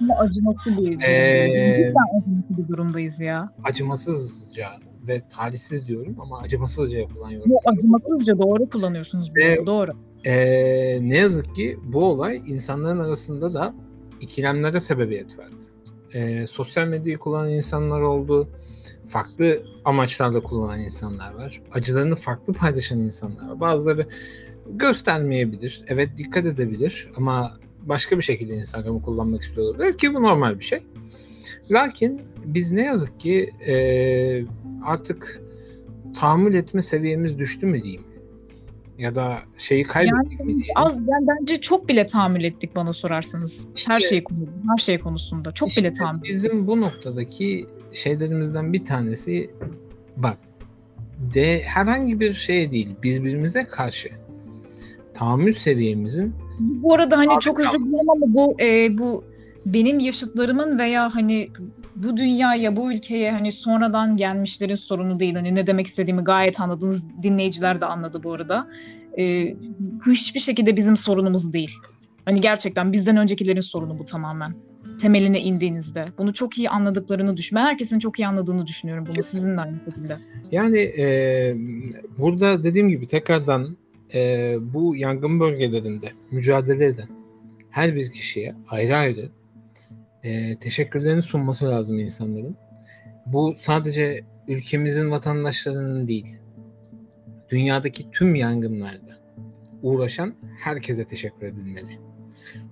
Ama acıması bir. Ee, Cidden acıması bir durumdayız ya. Acımasızca ve talihsiz diyorum ama acımasızca yapılan yorum. Bu acımasızca doğru kullanıyorsunuz bu Ee, doğru. Ee, ne yazık ki bu olay insanların arasında da ikilemlere sebebiyet verdi. Ee, sosyal medyayı kullanan insanlar oldu. Farklı amaçlarla kullanan insanlar var. Acılarını farklı paylaşan insanlar var. Bazıları göstermeyebilir. Evet dikkat edebilir ama başka bir şekilde Instagram'ı kullanmak istiyor olabilir ki bu normal bir şey. Lakin biz ne yazık ki e, artık tahammül etme seviyemiz düştü mü diyeyim. Ya da şeyi kaybettik mi diyeyim. Az ben bence çok bile tahammül ettik bana sorarsanız. İşte- her şey her şey konusunda çok İşte bile tahammül. bizim bu noktadaki şeylerimizden bir tanesi bak de herhangi bir şey değil birbirimize karşı tahammül seviyemizin Bu arada hani çok özür dilerim ama bu e, bu benim yaşıtlarımın veya hani bu dünyaya, bu ülkeye hani sonradan gelmişlerin sorunu değil. Hani ne demek istediğimi gayet anladınız. Dinleyiciler de anladı bu arada. E, bu hiçbir şekilde bizim sorunumuz değil. Hani gerçekten bizden öncekilerin sorunu bu tamamen. Temeline indiğinizde. Bunu çok iyi anladıklarını düşünüyorum. Herkesin çok iyi anladığını düşünüyorum bunu. Sizin de aynı şekilde. yani e, burada dediğim gibi tekrardan e, bu yangın bölgelerinde mücadele eden her bir kişiye ayrı ayrı e, teşekkürlerini sunması lazım insanların. Bu sadece ülkemizin vatandaşlarının değil, dünyadaki tüm yangınlarda uğraşan herkese teşekkür edilmeli.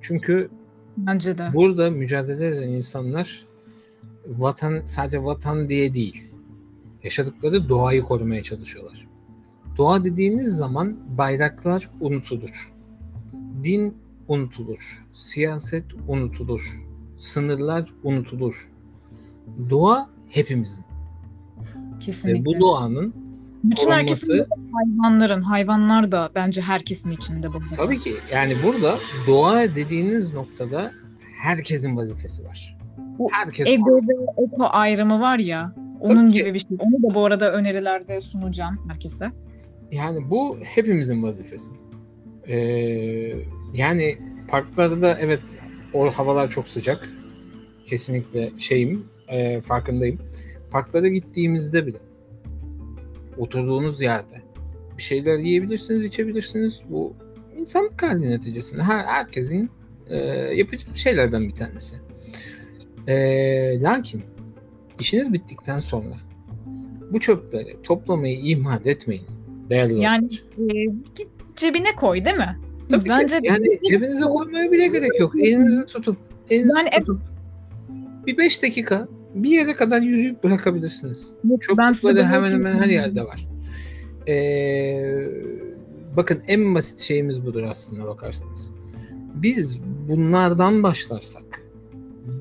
Çünkü Bence de. burada mücadele eden insanlar vatan sadece vatan diye değil, yaşadıkları doğayı korumaya çalışıyorlar. Doğa dediğiniz zaman bayraklar unutulur. Din unutulur. Siyaset unutulur. Sınırlar unutulur. Doğa hepimizin. Kesinlikle. Ve bu doğanın Bütün herkesin korunması hayvanların, hayvanlar da bence herkesin içinde bu. tabii ki yani burada doğa dediğiniz noktada herkesin vazifesi var. Herkes Ego ve eko ayrımı var ya. Onun Tabii ki. gibi bir şey. Onu da bu arada önerilerde sunacağım herkese. Yani bu hepimizin vazifesi. Ee, yani parklarda evet o havalar çok sıcak. Kesinlikle şeyim, e, farkındayım. Parklara gittiğimizde bile oturduğunuz yerde bir şeyler yiyebilirsiniz, içebilirsiniz. Bu insanlık hali neticesinde. Her, herkesin e, yapacağı şeylerden bir tanesi. E, lakin işiniz bittikten sonra bu çöpleri toplamayı ihmal etmeyin değerli Yani e, git cebine koy değil mi? Tabii Bence ki. Yani cebinize koymaya bile gerek yok. Elinizi tutup, elinizi Yani tutup bir 5 dakika bir yere kadar yürüyüp bırakabilirsiniz. böyle hemen hemen her yerde var. Ee, bakın en basit şeyimiz budur aslında bakarsanız. Biz bunlardan başlarsak,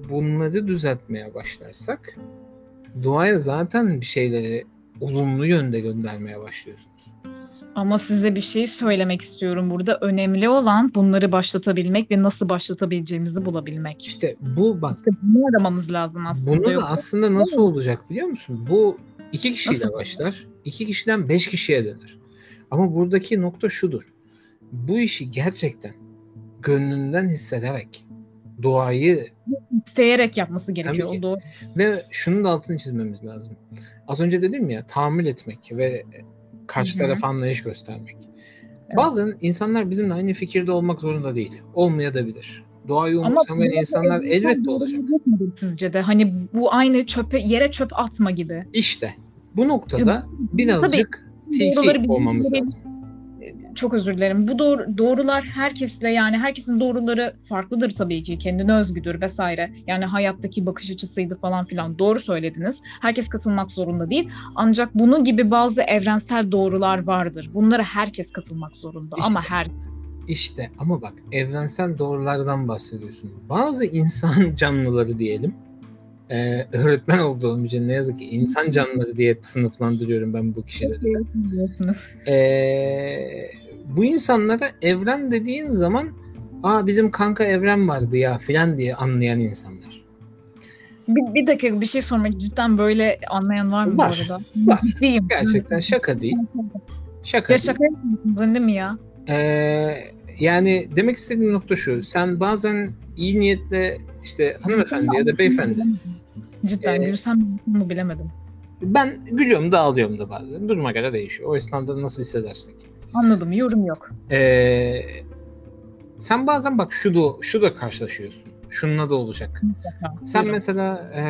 bunları düzeltmeye başlarsak doğaya zaten bir şeyleri olumlu yönde göndermeye başlıyorsunuz. Ama size bir şey söylemek istiyorum burada. Önemli olan bunları başlatabilmek ve nasıl başlatabileceğimizi bulabilmek. İşte bu bak İşte bunu aramamız lazım aslında. Bunu da Yoksa- aslında nasıl olacak biliyor musun? Bu iki kişiyle Nasıl? başlar. iki kişiden beş kişiye döner. Ama buradaki nokta şudur. Bu işi gerçekten gönlünden hissederek doğayı isteyerek yapması gerekiyor. O doğru. ve şunun da altını çizmemiz lazım. Az önce dedim ya tahammül etmek ve karşı Hı hı. tarafa anlayış göstermek. Evet. Bazen insanlar bizimle aynı fikirde olmak zorunda değil. Olmayabilir. Doğayı Ama umursamayan insanlar elbette olacak. sizce de? Hani bu aynı çöpe yere çöp atma gibi. İşte bu noktada birazcık doğruları tilki olmamız lazım. Çok özür dilerim. Bu doğru, doğrular herkesle yani herkesin doğruları farklıdır tabii ki. Kendine özgüdür vesaire. Yani hayattaki bakış açısıydı falan filan. Doğru söylediniz. Herkes katılmak zorunda değil. Ancak bunun gibi bazı evrensel doğrular vardır. Bunlara herkes katılmak zorunda. İşte. Ama her İşte ama bak evrensel doğrulardan bahsediyorsun. Bazı insan canlıları diyelim. Ee, öğretmen olduğum için ne yazık ki insan canlıları diye sınıflandırıyorum ben bu kişileri. Ee, bu insanlara evren dediğin zaman Aa bizim kanka evren vardı ya filan diye anlayan insanlar. Bir, bir dakika bir şey sormak cidden böyle anlayan var mı Var, bu arada? var. Ciddiyim. Gerçekten şaka değil. Şaka Ya şaka yapıyorsunuz değil mi ya? Ee, yani demek istediğim nokta şu. Sen bazen iyi niyetle işte hanımefendi ya da beyefendi Cidden Ee, gülsem mi bilemedim. Ben gülüyorum da ağlıyorum da bazen. Duruma göre değişiyor. O esnada nasıl hissedersek. Anladım yorum yok. Ee, sen bazen bak şu da, şu da karşılaşıyorsun. Şununla da olacak. Mutlaka. Sen Buyurun. mesela e,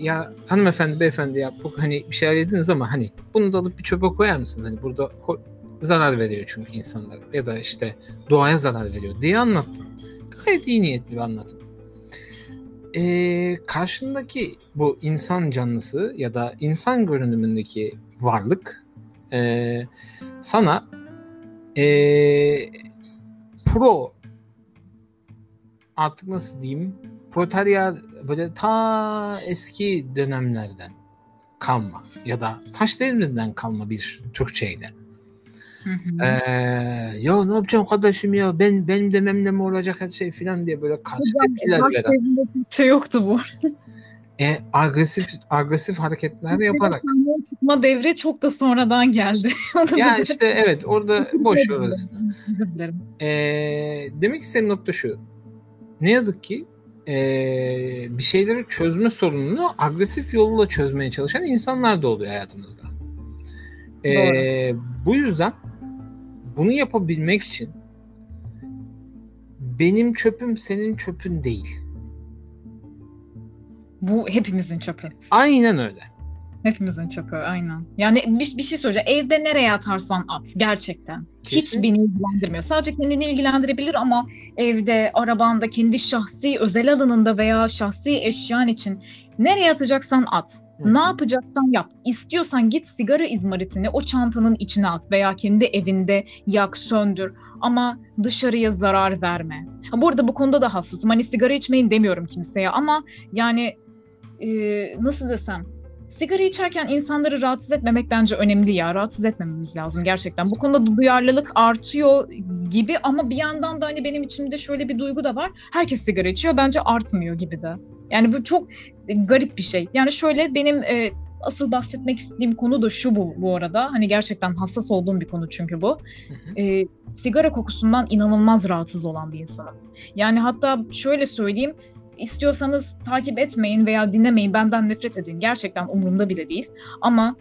ya hanımefendi beyefendi ya bu hani bir şeyler yediniz ama hani bunu da alıp bir çöpe koyar mısınız? Hani burada ko- zarar veriyor çünkü insanlar ya da işte doğaya zarar veriyor diye anlattın. Gayet iyi niyetli bir anlatım. Ee, karşındaki bu insan canlısı ya da insan görünümündeki varlık e, sana e, pro. Artık nasıl diyeyim? Proterya böyle ta eski dönemlerden kalma ya da taş devrinden kalma bir Türkçeyle. Ee, ya ne yapacağım kardeşim ya? Ben benim dememle mi olacak her şey filan diye böyle Hocam, tepkiler veren. devrimde Türkçe yoktu bu. E, agresif agresif hareketler yaparak. Çıkma devri çok da sonradan geldi. Ya işte evet orada boş orası. Ee, demek istediğim nokta şu. Ne yazık ki ee, bir şeyleri çözme sorununu agresif yolla çözmeye çalışan insanlar da oluyor hayatımızda. Ee, bu yüzden bunu yapabilmek için benim çöpüm senin çöpün değil. Bu hepimizin çöpü. Aynen öyle. Hepimizin çöpü aynen. Yani bir, bir şey söyleyeceğim. Evde nereye atarsan at gerçekten. Hiç Kesin. beni ilgilendirmiyor. Sadece kendini ilgilendirebilir ama evde, arabanda, kendi şahsi özel alanında veya şahsi eşyan için nereye atacaksan at. Hı. Ne yapacaksan yap. İstiyorsan git sigara izmaritini o çantanın içine at veya kendi evinde yak, söndür. Ama dışarıya zarar verme. Bu arada bu konuda da hassasım. Hani sigara içmeyin demiyorum kimseye ama yani e, nasıl desem sigara içerken insanları rahatsız etmemek bence önemli ya. Rahatsız etmememiz lazım gerçekten. Bu konuda duyarlılık artıyor gibi ama bir yandan da hani benim içimde şöyle bir duygu da var. Herkes sigara içiyor bence artmıyor gibi de. Yani bu çok garip bir şey. Yani şöyle benim e, asıl bahsetmek istediğim konu da şu bu, bu arada. Hani gerçekten hassas olduğum bir konu çünkü bu. E, sigara kokusundan inanılmaz rahatsız olan bir insanım. Yani hatta şöyle söyleyeyim. İstiyorsanız takip etmeyin veya dinlemeyin. Benden nefret edin. Gerçekten umurumda bile değil. Ama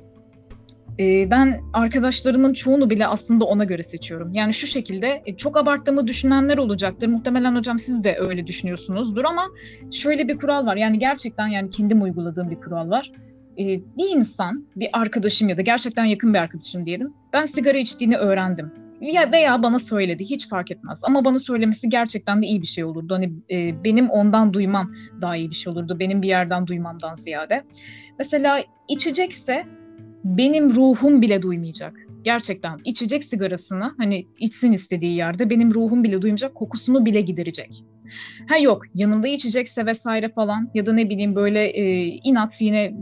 e, ben arkadaşlarımın çoğunu bile aslında ona göre seçiyorum. Yani şu şekilde e, çok abarttığımı düşünenler olacaktır. Muhtemelen hocam siz de öyle düşünüyorsunuzdur ama şöyle bir kural var. Yani gerçekten yani kendim uyguladığım bir kural var. E, bir insan, bir arkadaşım ya da gerçekten yakın bir arkadaşım diyelim. Ben sigara içtiğini öğrendim. Ya veya bana söyledi hiç fark etmez. Ama bana söylemesi gerçekten de iyi bir şey olurdu. Hani e, benim ondan duymam daha iyi bir şey olurdu. Benim bir yerden duymamdan ziyade. Mesela içecekse benim ruhum bile duymayacak. Gerçekten içecek sigarasını hani içsin istediği yerde benim ruhum bile duymayacak, kokusunu bile giderecek. Ha yok yanımda içecekse vesaire falan ya da ne bileyim böyle e, inat yine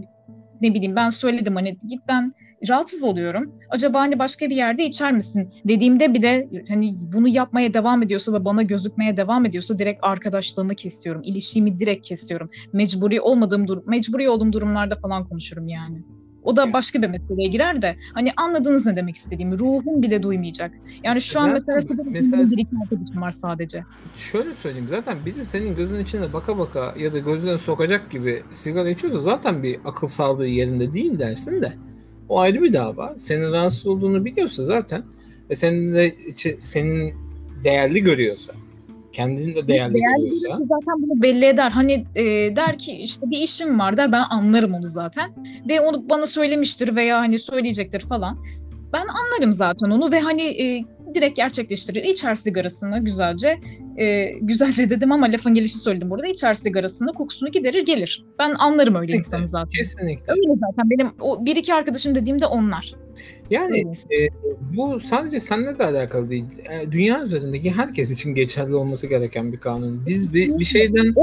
ne bileyim ben söyledim hani git ben rahatsız oluyorum. Acaba hani başka bir yerde içer misin dediğimde bile hani bunu yapmaya devam ediyorsa ve bana gözükmeye devam ediyorsa direkt arkadaşlığımı kesiyorum. ilişkimi direkt kesiyorum. Mecburi olmadığım durum, mecburi olduğum durumlarda falan konuşurum yani. O da başka bir meseleye girer de hani anladınız ne demek istediğimi. Ruhum bile duymayacak. Yani İşte şu an mesela, mesela- bir iki arkadaşım var sadece. Şöyle söyleyeyim zaten biri senin gözünün içine baka baka ya da gözlerine sokacak gibi sigara içiyorsa zaten bir akıl sağlığı yerinde değil dersin de o ayrı bir dava. Senin rahatsız olduğunu biliyorsa zaten ve senin de senin değerli görüyorsa kendini de değerli, görüyorsa birisi zaten bunu belli eder. Hani e, der ki işte bir işim var der ben anlarım onu zaten. Ve onu bana söylemiştir veya hani söyleyecektir falan. Ben anlarım zaten onu ve hani e, direkt gerçekleştirir. İçer sigarasını güzelce. E, güzelce dedim ama lafın gelişi söyledim burada. İçer sigarasını kokusunu giderir gelir. Ben anlarım öyle Kesinlikle. insanı zaten. kesinlikle. Öyle zaten benim o bir iki arkadaşım dediğimde onlar. Yani insan. bu sadece seninle de alakalı değil. E, Dünya üzerindeki herkes için geçerli olması gereken bir kanun. Biz bir, bir şeyden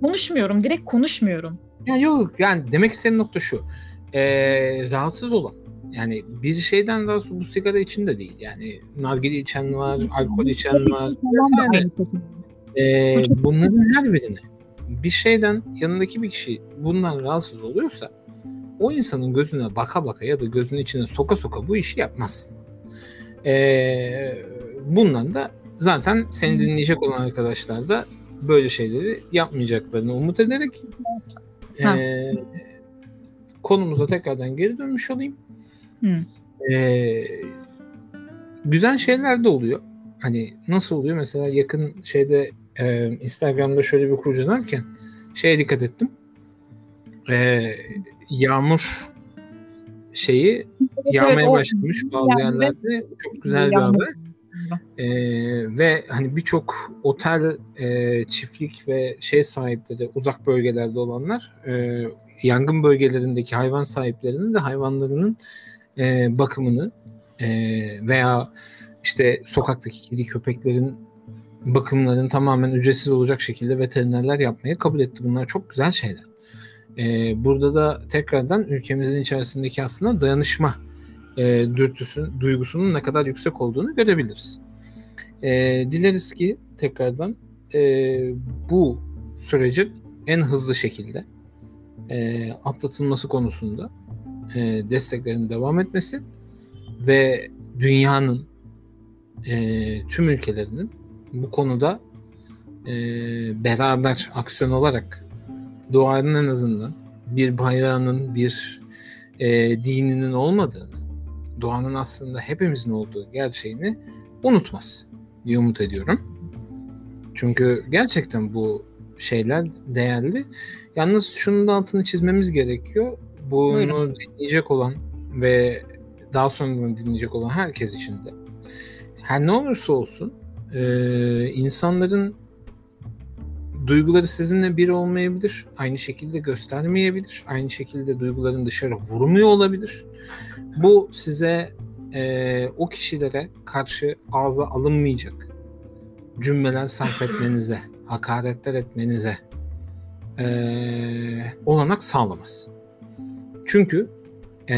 Konuşmuyorum direkt konuşmuyorum. Ya yok yani demek istediğim nokta şu. Ee, rahatsız olan yani bir şeyden rahatsız bu sigara için de değil. Yani nargile içen var, alkol içen var. vesaire. Ee, bunların her birine bir şeyden yanındaki bir kişi bundan rahatsız oluyorsa o insanın gözüne baka baka ya da gözünün içine soka soka bu işi yapmazsın. Ee, bundan da zaten seni dinleyecek olan arkadaşlar da böyle şeyleri yapmayacaklarını umut ederek Ha. ee, konumuza tekrardan geri dönmüş olayım. Hı. Ee, güzel şeyler de oluyor. Hani nasıl oluyor? Mesela yakın şeyde e, Instagram'da şöyle bir kurcalarken şeye dikkat ettim. Ee, yağmur şeyi yağmaya evet, başlamış bazı yerlerde. Çok güzel bir Yağmur. haber. Ee, ve hani birçok otel, e, çiftlik ve şey sahipleri uzak bölgelerde olanlar e, yangın bölgelerindeki hayvan sahiplerinin de hayvanlarının e, bakımını e, veya işte sokaktaki kedi köpeklerin bakımlarını tamamen ücretsiz olacak şekilde veterinerler yapmaya kabul etti. Bunlar çok güzel şeyler. E, burada da tekrardan ülkemizin içerisindeki aslında dayanışma e, dürtüsü, duygusunun ne kadar yüksek olduğunu görebiliriz. E, dileriz ki tekrardan e, bu sürecin en hızlı şekilde e, atlatılması konusunda e, desteklerin devam etmesi ve dünyanın e, tüm ülkelerinin bu konuda e, beraber aksiyon olarak doğanın en azından bir bayrağının bir e, dininin olmadığını doğanın aslında hepimizin olduğu gerçeğini unutmaz diye umut ediyorum. Çünkü gerçekten bu şeyler değerli. Yalnız şunun da altını çizmemiz gerekiyor. Bunu Buyurun. dinleyecek olan ve daha sonradan dinleyecek olan herkes için de her ne olursa olsun e, insanların duyguları sizinle bir olmayabilir. Aynı şekilde göstermeyebilir. Aynı şekilde duyguların dışarı vurmuyor olabilir. Bu size e, o kişilere karşı ağza alınmayacak cümleler sarf etmenize, hakaretler etmenize e, olanak sağlamaz. Çünkü e,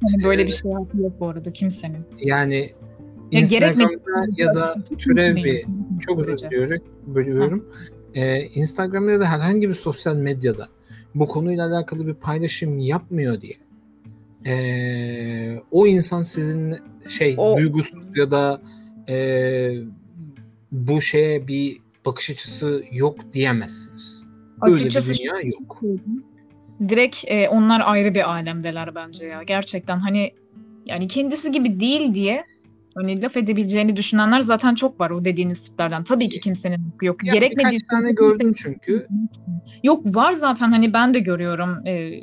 Kimsenin böyle bir şey yok bu arada kimsenin. yani Ya Instagram'da ya da türev bir çok özür diliyorum, bölüyorum. Ee, Instagram'da ya da herhangi bir sosyal medyada bu konuyla alakalı bir paylaşım yapmıyor diye ee, o insan sizin şey O- duygusuz ya da ee, bu şeye bir bakış açısı yok diyemezsiniz. Öyle Açıkçası bir dünya yok. Direkt e, onlar ayrı bir alemdeler bence ya. Gerçekten hani yani kendisi gibi değil diye hani laf edebileceğini düşünenler zaten çok var o dediğiniz tiplerden. Tabii ki kimsenin hakkı yok. Ya Gerekmediği tane gördüm çünkü. Yok var zaten hani ben de görüyorum. E,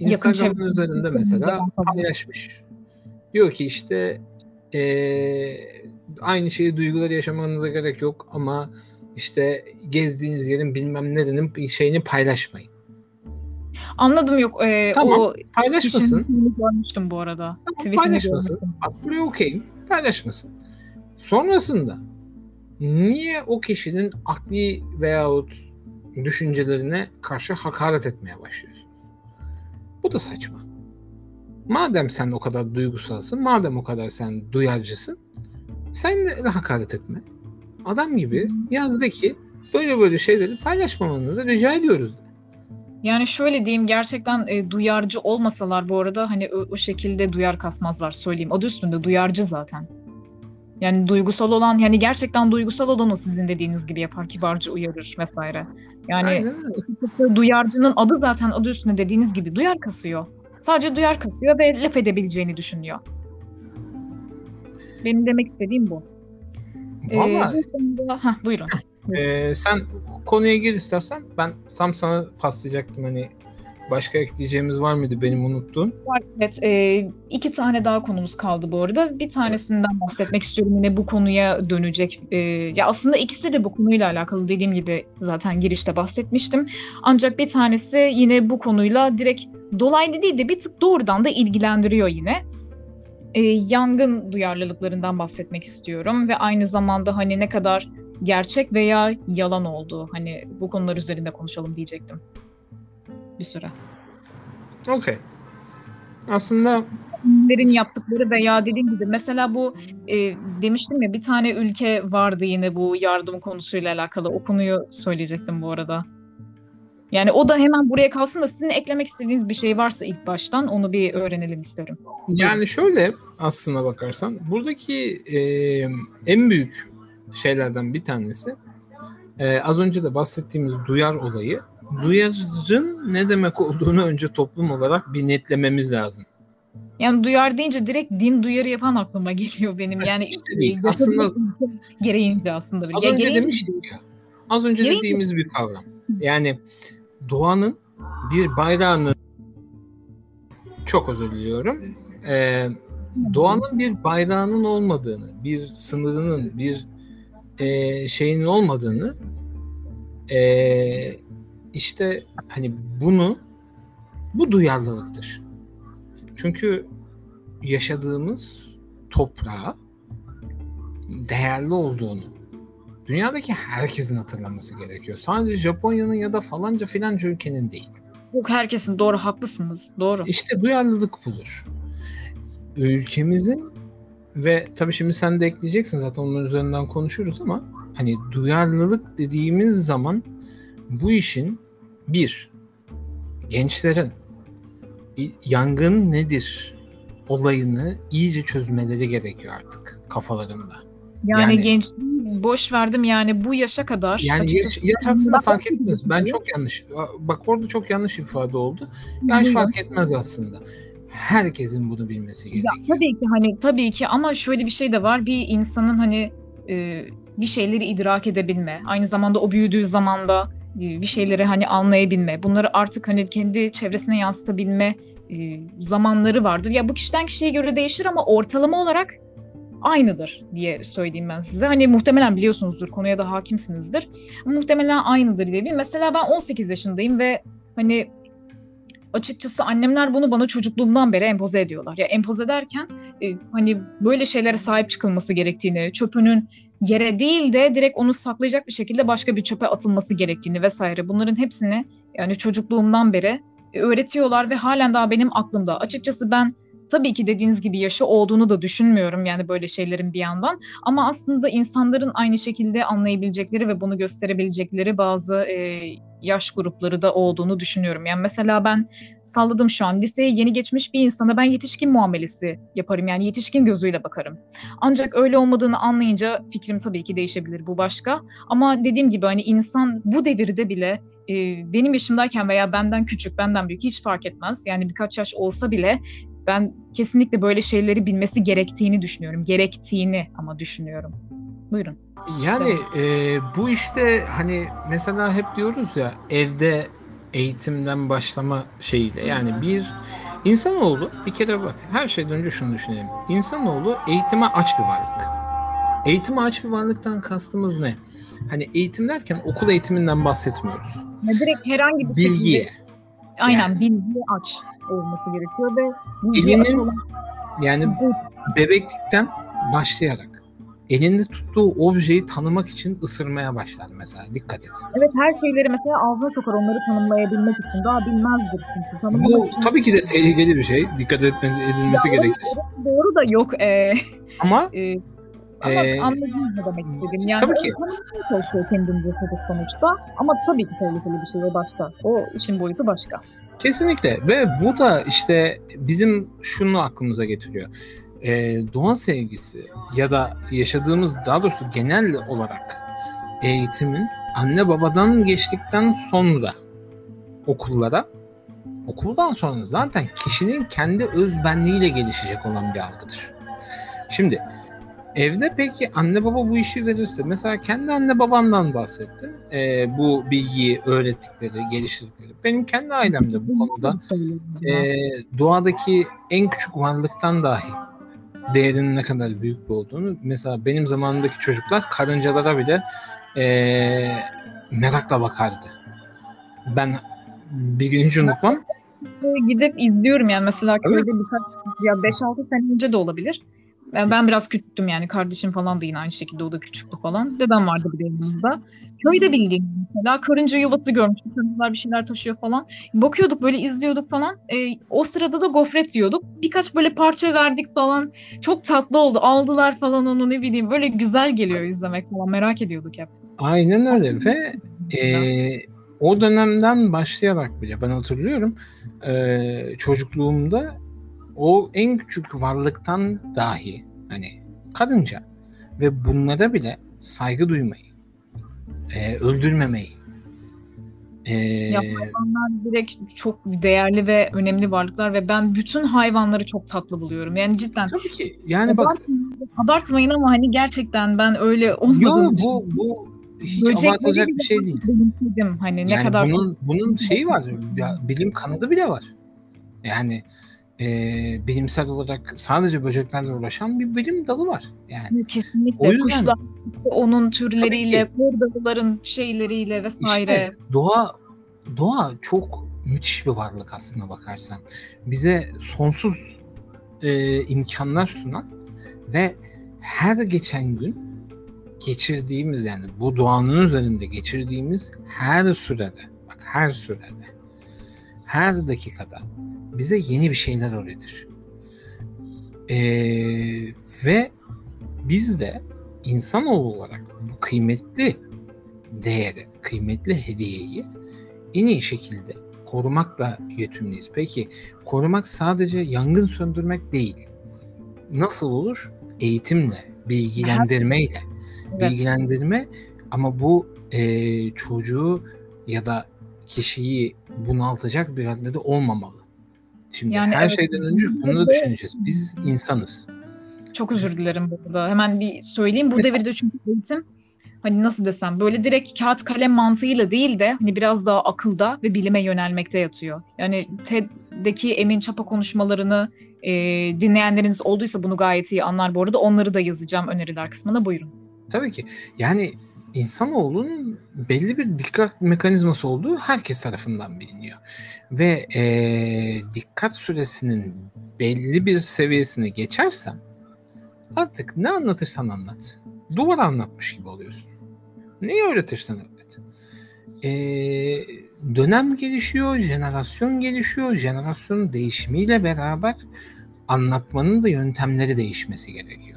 Yakın Instagram'ın üzerinde mesela paylaşmış. Diyor ki işte eee, aynı şeyi duyguları yaşamanıza gerek yok ama işte gezdiğiniz yerin bilmem nerenin şeyini paylaşmayın. Anladım yok. E, Tamam, O Paylaşmasın. görmüştüm bu arada. Tamam, Tweetini paylaşmasın. görmüştüm. Bak buraya okeyim. Paylaşmasın. Sonrasında niye o kişinin akli veyahut düşüncelerine karşı hakaret etmeye başlıyorsunuz? Bu da saçma. Madem sen o kadar duygusalsın, madem o kadar sen duyarcısın, sen de hakaret etme. Adam gibi yaz de ki böyle böyle şeyleri paylaşmamanızı rica ediyoruz. de. Yani şöyle diyeyim gerçekten e, duyarcı olmasalar bu arada hani o, o şekilde duyar kasmazlar söyleyeyim. Adı üstünde duyarcı zaten. Yani duygusal olan yani gerçekten duygusal olan o sizin dediğiniz gibi yapar kibarca uyarır vesaire. Yani Aynen duyarcının adı zaten adı üstünde dediğiniz gibi duyar kasıyor. Sadece duyar kasıyor ve laf edebileceğini düşünüyor. Benim demek istediğim bu. Ee, Vallahi bu konuda- buyurun. Ee, sen konuya gir istersen. Ben tam sana paslayacaktım hani başka ekleyeceğimiz var mıydı benim unuttuğum? Var, Evet, e, iki tane daha konumuz kaldı bu arada. Bir tanesinden bahsetmek istiyorum yine bu konuya dönecek. E, ya aslında ikisi de bu konuyla alakalı dediğim gibi zaten girişte bahsetmiştim. Ancak bir tanesi yine bu konuyla direkt dolaylı değil de bir tık doğrudan da ilgilendiriyor yine. E, yangın duyarlılıklarından bahsetmek istiyorum ve aynı zamanda hani ne kadar gerçek veya yalan olduğu hani bu konular üzerinde konuşalım diyecektim. Bir süre. Okey. Aslında ülkelerin yaptıkları veya dediğim gibi mesela bu e, demiştim ya bir tane ülke vardı yine bu yardım konusuyla alakalı. O konuyu söyleyecektim bu arada. Yani o da hemen buraya kalsın da sizin eklemek istediğiniz bir şey varsa ilk baştan onu bir öğrenelim isterim. yani şöyle aslına bakarsan buradaki e, en büyük şeylerden bir tanesi e, az önce de bahsettiğimiz duyar olayı. Duyarın ne demek olduğunu önce toplum olarak bir netlememiz lazım. Yani duyar deyince direkt din duyarı yapan aklıma geliyor benim. Yani İşte değil. e, Aslında- gereğince aslında. Az Ya önce gereğince- demiştik ya. Az önce Gereğince- dediğimiz bir kavram. Yani doğanın bir bayrağının çok özür diliyorum. Ee, doğanın bir bayrağının olmadığını, bir sınırının, bir e, şeyin olmadığını e, işte hani bunu bu duyarlılıktır. Çünkü yaşadığımız toprağa değerli olduğunu dünyadaki herkesin hatırlaması gerekiyor. Sadece Japonya'nın ya da falanca filanca ülkenin değil. Yok herkesin doğru haklısınız. Doğru. İşte duyarlılık budur. Ülkemizin ve tabii şimdi sen de ekleyeceksin zaten onun üzerinden konuşuruz ama hani duyarlılık dediğimiz zaman bu işin bir gençlerin yangın nedir olayını iyice çözmeleri gerekiyor artık kafalarında. Yani, Yani- gençliği boş verdim yani bu yaşa kadar. Yani yaş, yaş aslında fark etmez. Ben çok yanlış. Bak orada çok yanlış ifade oldu. Yaş fark etmez aslında. Herkesin bunu bilmesi Ya gerekiyor. tabii ki hani tabii ki ama şöyle bir şey de var. Bir insanın hani e, bir şeyleri idrak edebilme, aynı zamanda o büyüdüğü zamanda e, bir şeyleri hani anlayabilme, bunları artık hani kendi çevresine yansıtabilme e, zamanları vardır. Ya bu kişiden kişiye göre değişir ama ortalama olarak aynıdır diye söyleyeyim ben size. Hani muhtemelen biliyorsunuzdur, konuya da hakimsinizdir. Muhtemelen aynıdır diye. bir- Mesela ben 18 yaşındayım ve hani açıkçası annemler bunu bana çocukluğumdan beri empoze ediyorlar. Ya empoze ederken e, hani böyle şeylere sahip çıkılması gerektiğini, çöpünün yere değil de direkt onu saklayacak bir şekilde başka bir çöpe atılması gerektiğini vesaire. Bunların hepsini yani çocukluğumdan beri öğretiyorlar ve halen daha benim aklımda. Açıkçası ben tabii ki dediğiniz gibi yaşı olduğunu da düşünmüyorum yani böyle şeylerin bir yandan. Ama aslında insanların aynı şekilde anlayabilecekleri ve bunu gösterebilecekleri bazı e, yaş grupları da olduğunu düşünüyorum. Yani mesela ben salladım şu an liseye yeni geçmiş bir insana ben yetişkin muamelesi yaparım. Yani yetişkin gözüyle bakarım. Ancak öyle olmadığını anlayınca fikrim tabii ki değişebilir bu başka. Ama dediğim gibi hani insan bu devirde bile e, benim yaşımdayken veya benden küçük, benden büyük hiç fark etmez. Yani birkaç yaş olsa bile ben kesinlikle böyle şeyleri bilmesi gerektiğini düşünüyorum. Gerektiğini ama düşünüyorum. Buyurun. Yani e, bu işte hani mesela hep diyoruz ya evde eğitimden başlama şeyiyle yani bir insanoğlu bir kere bak her şeyden önce şunu düşünelim. İnsanoğlu eğitime aç bir varlık. Eğitime aç bir varlıktan kastımız ne? Hani eğitim derken okul eğitiminden bahsetmiyoruz. Ya direkt herhangi bir Bilgiye. şekilde aynen Yani. bilgiye aç olması gerekiyor ve Elinin- olan Yani bebeklikten başlayarak elinde tuttuğu objeyi tanımak için ısırmaya başlar mesela. Dikkat et. Evet her şeyleri mesela ağzına sokar onları tanımlayabilmek için. Daha bilmezdir çünkü. Tanımlamak Bu için. tabii ki de tehlikeli bir şey. Dikkat edilmesi Ya, gerekir. Doğru da yok. Ee, Ama e, ama Ee, anladınız ne demek istediğim. Yani tabii ki. tanımlamaya çalışıyor kendince çocuk sonuçta. Ama tabii ki tehlikeli bir şey o başta. O işin boyutu başka. Kesinlikle ve bu da işte bizim şunu aklımıza getiriyor. Ee, doğa sevgisi ya da yaşadığımız daha doğrusu genel olarak eğitimin anne babadan geçtikten sonra okullara okuldan sonra zaten kişinin kendi özbenliğiyle gelişecek olan bir algıdır. Şimdi evde peki anne baba bu işi verirse mesela kendi anne babandan bahsettin. Ee, bu bilgiyi öğrettikleri, geliştirdikleri. Benim kendi ailemde bu konuda e, doğadaki en küçük varlıktan dahi değerinin ne kadar büyük bir olduğunu mesela benim zamanımdaki çocuklar karıncalara bile e, merakla bakardı. Ben bir gün hiç unutmam. Gidip izliyorum yani mesela Evet. köyde birkaç ya 5-6 sene önce de olabilir. Ben, ben biraz küçüktüm yani kardeşim falan da yine aynı şekilde o da küçüktü falan. Dedem vardı bir yanımızda. Köyde bildiğim mesela karınca yuvası görmüştük. Karıncalar bir şeyler taşıyor falan. Bakıyorduk böyle izliyorduk falan. E, o sırada da gofret yiyorduk. Birkaç böyle parça verdik falan. Çok tatlı oldu. Aldılar falan onu ne bileyim. Böyle güzel geliyor izlemek falan. Merak ediyorduk hep. Aynen öyle ve e, o dönemden başlayarak bile ben hatırlıyorum e, çocukluğumda o en küçük varlıktan dahi hani karınca ve bunlara bile saygı duymayı, e, öldürmemeyi, e, Ya hayvanlar direkt çok değerli ve önemli varlıklar ve ben bütün hayvanları çok tatlı buluyorum. Yani cidden tabii ki yani bak abartmayın, ama hani gerçekten ben öyle yo, olmadığım için bu bu hiç böcekleri abartacak bile bir şey değil. Hani ne yani kadar bunun bunun şeyi var. Ya, bilim kanadı bile var. Yani e, bilimsel olarak sadece böceklerle uğraşan bir bilim dalı var. Yani kesinlikle O yüzden- kuşlar onun türleriyle, Tabii kurdalıların şeyleriyle vesaire. işte doğa doğa çok müthiş bir varlık aslına bakarsan. Bize sonsuz e, imkanlar sunan ve her geçen gün geçirdiğimiz yani bu doğanın üzerinde geçirdiğimiz her sürede bak her sürede her dakikada bize yeni bir şeyler öğretir. Ee, ve biz de insanoğlu olarak bu kıymetli değeri, kıymetli hediyeyi en iyi şekilde korumakla yükümlüyüz. Peki korumak sadece yangın söndürmek değil. Nasıl olur? Eğitimle, bilgilendirmeyle. Evet. Bilgilendirme ama bu e, çocuğu ya da kişiyi bunaltacak bir raddede olmamalı. Şimdi Yani her evet, şeyden önce bunu da düşüneceğiz. Biz insanız. Çok özür dilerim burada. Hemen bir söyleyeyim. Bu Mesela- devirde çünkü eğitim hani nasıl desem böyle direkt kağıt kalem mantığıyla değil de hani biraz daha akılda ve bilime yönelmekte yatıyor. Yani TED'deki Emin Çapa konuşmalarını e, dinleyenleriniz olduysa bunu gayet iyi anlar bu arada. Onları da yazacağım öneriler kısmına. Buyurun. Tabii ki. Yani insanoğlunun belli bir dikkat mekanizması olduğu herkes tarafından biliniyor. Ve eee, dikkat süresinin belli bir seviyesini geçersen artık ne anlatırsan anlat. Duvar anlatmış gibi oluyorsun. Neyi öğretirsen öğret. Eee, dönem gelişiyor, jenerasyon gelişiyor. Jenerasyonun değişimiyle beraber anlatmanın da yöntemleri değişmesi gerekiyor.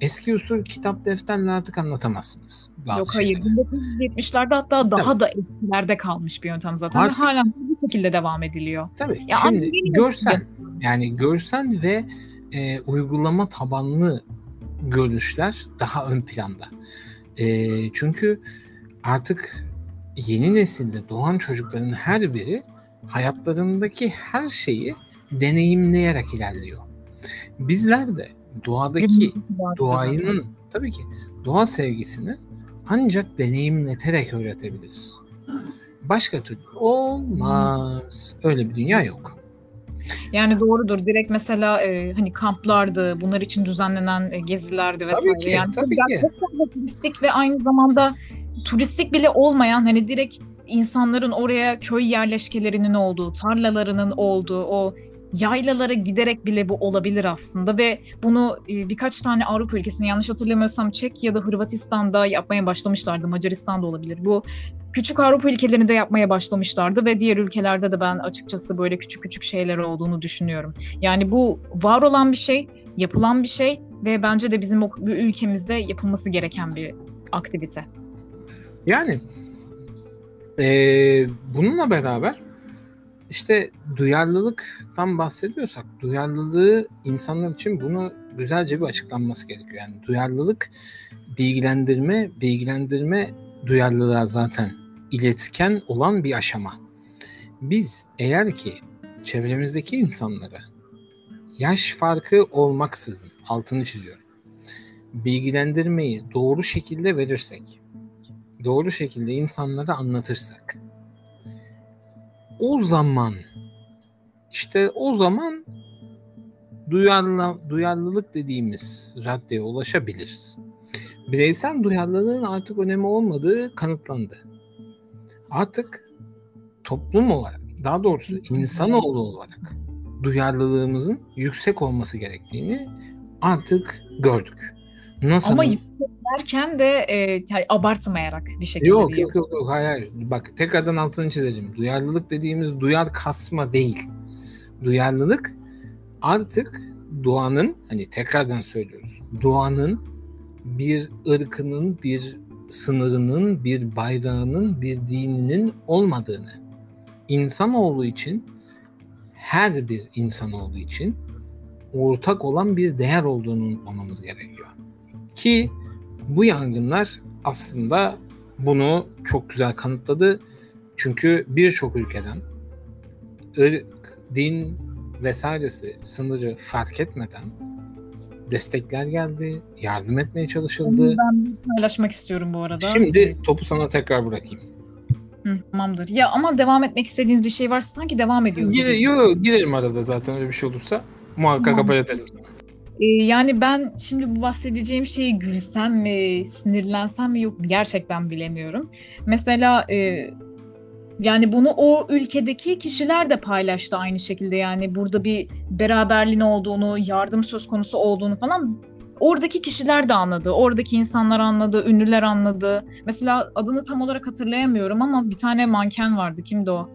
Eski usul kitap defterle artık anlatamazsınız. Yok hayır. şeyleri. 1970'lerde hatta daha da eskilerde kalmış bir yöntem zaten Artık- ve hala bu şekilde devam ediliyor. Tabii. Ya Şimdi görsel yani görsel ve e, uygulama tabanlı görüşler daha ön planda. E, çünkü artık yeni nesilde doğan çocukların her biri hayatlarındaki her şeyi deneyimleyerek ilerliyor. Bizler de doğadaki doğanın tabii ki doğa sevgisini ancak deneyimleterek öğretebiliriz. Başka türlü olmaz. Öyle bir dünya yok. Yani doğrudur. Direkt mesela e, hani kamplardı, bunlar için düzenlenen e, gezilerdi vesaire. ki, yani tabii ki. çok turistik ve aynı zamanda turistik bile olmayan hani direkt insanların oraya köy yerleşkelerinin olduğu, tarlalarının olduğu, o yaylalara giderek bile bu olabilir aslında ve bunu e, birkaç tane Avrupa ülkesinde yanlış hatırlamıyorsam Çek ya da Hırvatistan'da yapmaya başlamışlardı. Macaristan'da olabilir. Bu küçük Avrupa ülkelerinde yapmaya başlamışlardı ve diğer ülkelerde de ben açıkçası böyle küçük küçük şeyler olduğunu düşünüyorum. Yani bu var olan bir şey, yapılan bir şey ve bence de bizim ülkemizde yapılması gereken bir aktivite. Yani eee, bununla beraber işte duyarlılıktan bahsediyorsak duyarlılığı insanlar için bunu güzelce bir açıklanması gerekiyor. Yani duyarlılık bilgilendirme, bilgilendirme duyarlılığa zaten iletken olan bir aşama. Biz eğer ki çevremizdeki insanlara yaş farkı olmaksızın altını çiziyorum. Bilgilendirmeyi doğru şekilde verirsek, doğru şekilde insanlara anlatırsak o zaman işte o zaman duyarlı, duyarlılık dediğimiz raddeye ulaşabiliriz. Bireysel duyarlılığın artık önemi olmadığı kanıtlandı. Artık toplum olarak, daha doğrusu insanoğlu olarak duyarlılığımızın yüksek olması gerektiğini artık gördük. Nasıl? Ama derken de e, abartmayarak bir şekilde. Yok yok yok yok hayır, hayır. Bak tekrardan altını çizelim. Duyarlılık dediğimiz duyar kasma değil. Duyarlılık artık doğanın hani tekrardan söylüyoruz. Doğanın bir ırkının, bir sınırının, bir bayrağının, bir dininin olmadığını insanoğlu için her bir insanoğlu için ortak olan bir değer olduğunu unutmamamız gerekiyor. Ki bu yangınlar aslında bunu çok güzel kanıtladı. Çünkü birçok ülkeden ırk, din vesairesi sınırı fark etmeden destekler geldi, yardım etmeye çalışıldı. Ben paylaşmak istiyorum bu arada. Şimdi topu sana tekrar bırakayım. Hı, tamamdır. Ya ama devam etmek istediğiniz bir şey varsa sanki devam ediyoruz. Gire, yo, girelim arada zaten öyle bir şey olursa. Muhakkak Tamam. haber edelim. Ee, yani ben şimdi bu bahsedeceğim şeyi gülsem mi, sinirlensem mi yok mu gerçekten bilemiyorum. Mesela e, yani bunu o ülkedeki kişiler de paylaştı aynı şekilde. Yani burada bir beraberliğin olduğunu, yardım söz konusu olduğunu falan oradaki kişiler de anladı. Oradaki insanlar anladı, ünlüler anladı. Mesela adını tam olarak hatırlayamıyorum ama bir tane manken vardı. Kimdi o?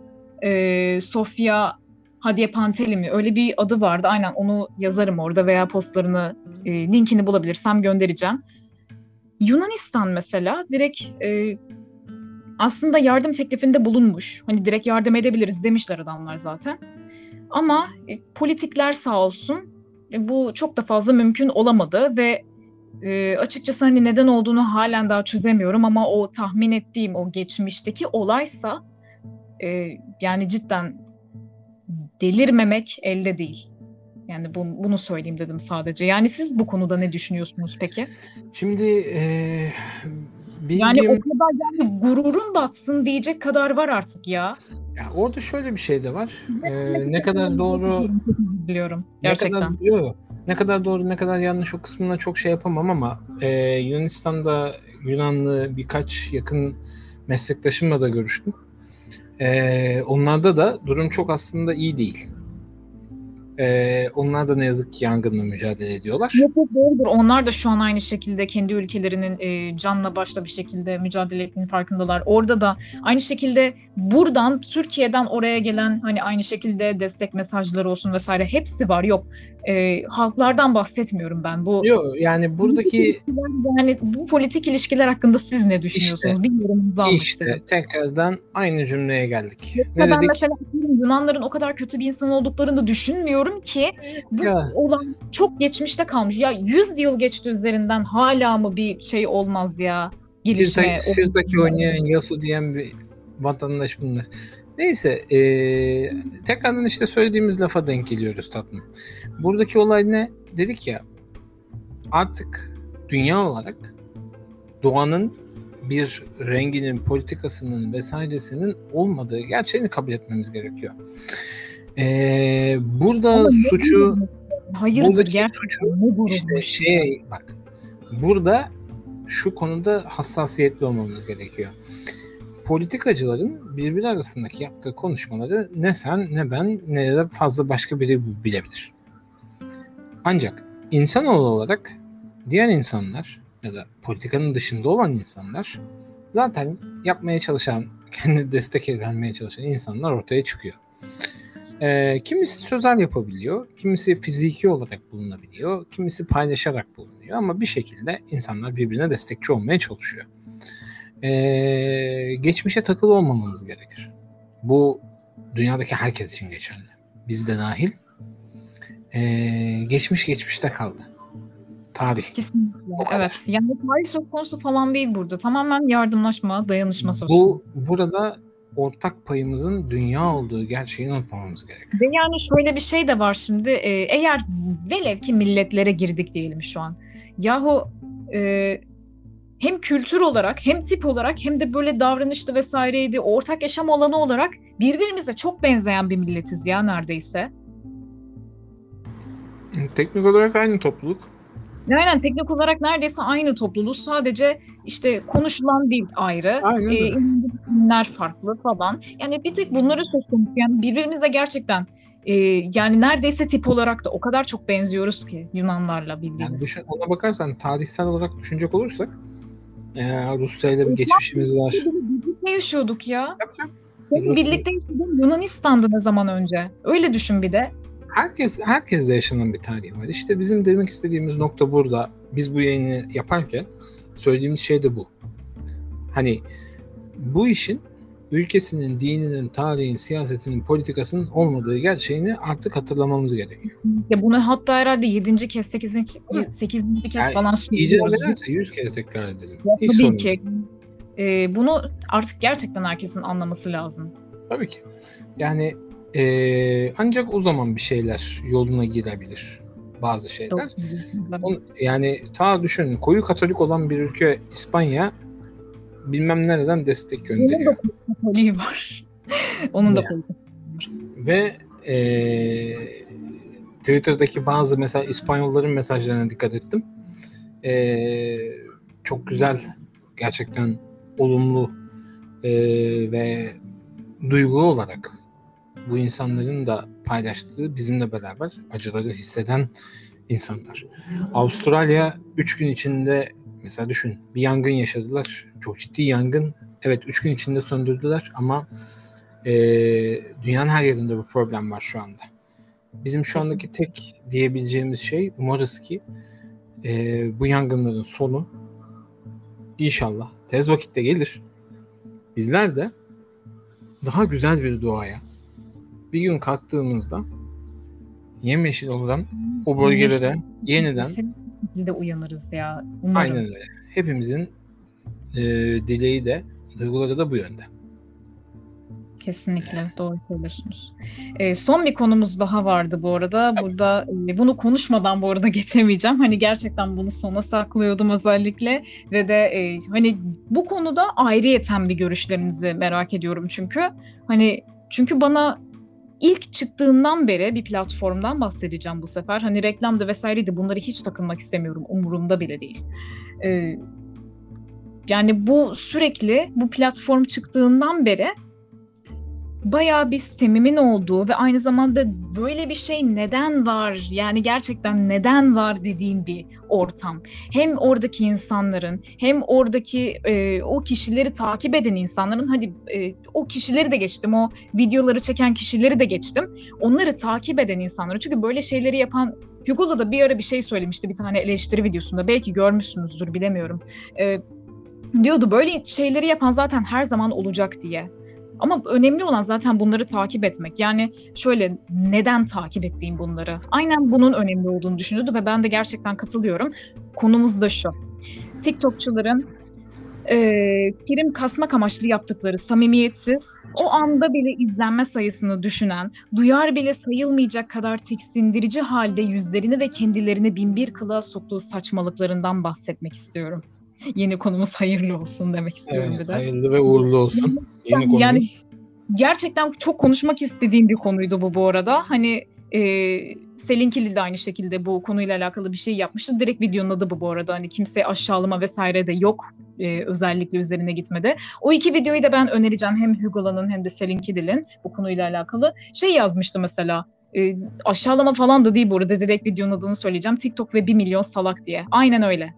Ee, Sofia Hadiye Panteli mi? Öyle bir adı vardı. Aynen onu yazarım orada veya postlarını, e, linkini bulabilirsem göndereceğim. Yunanistan mesela direkt e, aslında yardım teklifinde bulunmuş. Hani direkt yardım edebiliriz demişler adamlar zaten. Ama e, politikler sağ olsun e, bu çok da fazla mümkün olamadı ve e, açıkçası hani neden olduğunu halen daha çözemiyorum ama o tahmin ettiğim o geçmişteki olaysa e, yani cidden delirmemek elde değil. Yani bunu, bunu söyleyeyim dedim sadece. Yani siz bu konuda ne düşünüyorsunuz peki? Şimdi eee bildiğim... Yani o kadar yani gururun batsın diyecek kadar var artık ya. Ya orada şöyle bir şey de var. Eee, ne kadar doğru biliyorum Ne gerçekten. kadar, yo, yo. ne kadar doğru ne kadar yanlış o kısmına çok şey yapamam ama e, Yunanistan'da Yunanlı birkaç yakın meslektaşımla da görüştüm. E, onlarda da durum çok aslında iyi değil. E, onlar da ne yazık ki yangınla mücadele ediyorlar. Yok yok doğrudur. Onlar da şu an aynı şekilde kendi ülkelerinin e, canla başla bir şekilde mücadele ettiğinin farkındalar. Orada da aynı şekilde buradan Türkiye'den oraya gelen hani aynı şekilde destek mesajları olsun vesaire hepsi var. Yok e, halklardan bahsetmiyorum ben. Bu Yok yani buradaki yani bu politik ilişkiler hakkında siz ne düşünüyorsunuz? İşte, yorumunuzu almak işte tekrardan aynı cümleye geldik. Ne ben dedik? mesela Yunanların o kadar kötü bir insan olduklarını da düşünmüyorum ki bu Ya. olan çok geçmişte kalmış. Ya 100 yıl geçti üzerinden hala mı bir şey olmaz ya gelişme. Sirtaki oynayan Yasu diyen bir vatandaş bunlar. Neyse eee tekrardan işte söylediğimiz lafa denk geliyoruz tatlım. Buradaki olay ne? Dedik ya artık dünya olarak doğanın bir renginin, politikasının vesairesinin olmadığı gerçeğini kabul etmemiz gerekiyor. Eee, burada Ama suçu? Hayırdır gerçekten işte şeye bak. Burada şu konuda hassasiyetli olmamız gerekiyor. Politikacıların birbiri arasındaki yaptığı konuşmaları ne sen ne ben ne de fazla başka biri bilebilir. Ancak insanoğlu olarak diğer insanlar ya da politikanın dışında olan insanlar zaten yapmaya çalışan, kendi destek vermeye çalışan insanlar ortaya çıkıyor. Ee, kimisi sözel yapabiliyor, kimisi fiziki olarak bulunabiliyor, kimisi paylaşarak bulunuyor ama bir şekilde insanlar birbirine destekçi olmaya çalışıyor. Ee, geçmişe takılı olmamamız gerekir. Bu dünyadaki herkes için geçerli. Biz de dahil. Ee, geçmiş geçmişte kaldı. Tarih. Kesinlikle. Evet. Yani tarih söz konusu falan değil burada. Tamamen yardımlaşma, dayanışma söz konusu. Bu burada ortak payımızın dünya olduğu gerçeğini unutmamamız gerekiyor. Ve yani şöyle bir şey de var şimdi. e, eğer velev ki milletlere girdik diyelim şu an. Yahu e, hem kültür olarak hem tip olarak hem de böyle davranıştı vesaireydi ortak yaşam alanı olarak birbirimize çok benzeyen bir milletiz ya neredeyse. Teknik olarak aynı topluluk. Aynen teknik olarak neredeyse aynı topluluğu sadece işte konuşulan dil ayrı, Aynen e, farklı falan. Yani bir tek bunları söz konusu yani birbirimize gerçekten e, yani neredeyse tip olarak da o kadar çok benziyoruz ki Yunanlarla Yani bildiğimiz. düşün, ona bakarsan tarihsel olarak düşünecek olursak eee Rusya ile bir geçmişimiz var. Birlikte yaşıyorduk ya. Benim birlikte yaşadığım Yunanistan'dı ne zaman önce. Öyle düşün bir de. Herkes herkesle yaşanan bir tarih var. İşte bizim demek istediğimiz nokta burada. Biz bu yayını yaparken söylediğimiz şey de bu. Hani bu işin ülkesinin, dininin, tarihin, siyasetinin, politikasının olmadığı gerçeğini artık hatırlamamız gerekiyor. Ya bunu hatta herhalde 7. kez, 8. 8. kez Yani falan söylüyoruz. ederse 100 kere tekrar edelim. Ya Hiç tabii ki. Ee, bunu artık gerçekten herkesin anlaması lazım. Tabii ki. Yani eee, ancak o zaman bir şeyler yoluna girebilir. Bazı şeyler. On- Yani ta düşün koyu katolik olan bir ülke İspanya bilmem nereden destek Onun da gönderiyor. var. Onun da. Ve eee, Twitter'daki bazı mesela İspanyolların mesajlarına dikkat ettim. Eee, çok güzel gerçekten olumlu eee, ve duygu olarak bu insanların da paylaştığı bizimle beraber acıları hisseden insanlar. Avustralya 3 gün içinde mesela düşün bir yangın yaşadılar. Çok ciddi yangın. Evet 3 gün içinde söndürdüler ama eee, dünyanın her yerinde bu problem var şu anda. Bizim şu andaki tek diyebileceğimiz şey umarız ki eee, bu yangınların sonu inşallah tez vakitte gelir. Bizler de daha güzel bir doğaya bir gün kalktığımızda yemyeşil olan o bölgelere yeniden şekilde uyanırız ya. Umarım. aynen öyle. Hepimizin e, dileği de duyguları da bu yönde. Kesinlikle doğru söylüyorsunuz. Ee, son bir konumuz daha vardı bu arada. Burada e, bunu konuşmadan bu arada geçemeyeceğim. Hani gerçekten bunu sona saklıyordum özellikle ve de e, hani bu konuda ayrıyeten bir görüşlerinizi merak ediyorum çünkü. Hani çünkü bana ilk çıktığından beri bir platformdan bahsedeceğim bu sefer. Hani reklamda vesaireydi bunları hiç takılmak istemiyorum. Umurumda bile değil. Ee, yani bu sürekli bu platform çıktığından beri bayağı bir sistemimin olduğu ve aynı zamanda böyle bir şey neden var yani gerçekten neden var dediğim bir ortam. Hem oradaki insanların hem oradaki e, o kişileri takip eden insanların hadi e, o kişileri de geçtim o videoları çeken kişileri de geçtim. Onları takip eden insanları çünkü böyle şeyleri yapan Hugo'la da bir ara bir şey söylemişti bir tane eleştiri videosunda belki görmüşsünüzdür bilemiyorum. E, diyordu böyle şeyleri yapan zaten her zaman olacak diye. Ama önemli olan zaten bunları takip etmek. Yani şöyle neden takip ettiğim bunları? Aynen bunun önemli olduğunu düşünüyordu ve ben de gerçekten katılıyorum. Konumuz da şu. TikTokçuların e, prim kasmak amaçlı yaptıkları samimiyetsiz, o anda bile izlenme sayısını düşünen, duyar bile sayılmayacak kadar tiksindirici halde yüzlerini ve kendilerini binbir kılığa soktuğu saçmalıklarından bahsetmek istiyorum. Yeni konumuz hayırlı olsun demek istiyorum Evet, bir de. hayırlı ve uğurlu olsun. Yeni konumuz. Yani gerçekten çok konuşmak istediğim bir konuydu bu bu arada. Hani e, Selin Kili de aynı şekilde bu konuyla alakalı bir şey yapmıştı. Direkt videonun adı bu bu arada. Hani kimse aşağılama vesaire de yok. E, özellikle üzerine gitmedi. O iki videoyu da ben önereceğim. Hem Hugo'lanın hem de Selin Kilil'in bu konuyla alakalı. Şey yazmıştı mesela. E, aşağılama falan da değil bu arada. Direkt videonun adını söyleyeceğim. TikTok ve 1 milyon salak diye. Aynen öyle.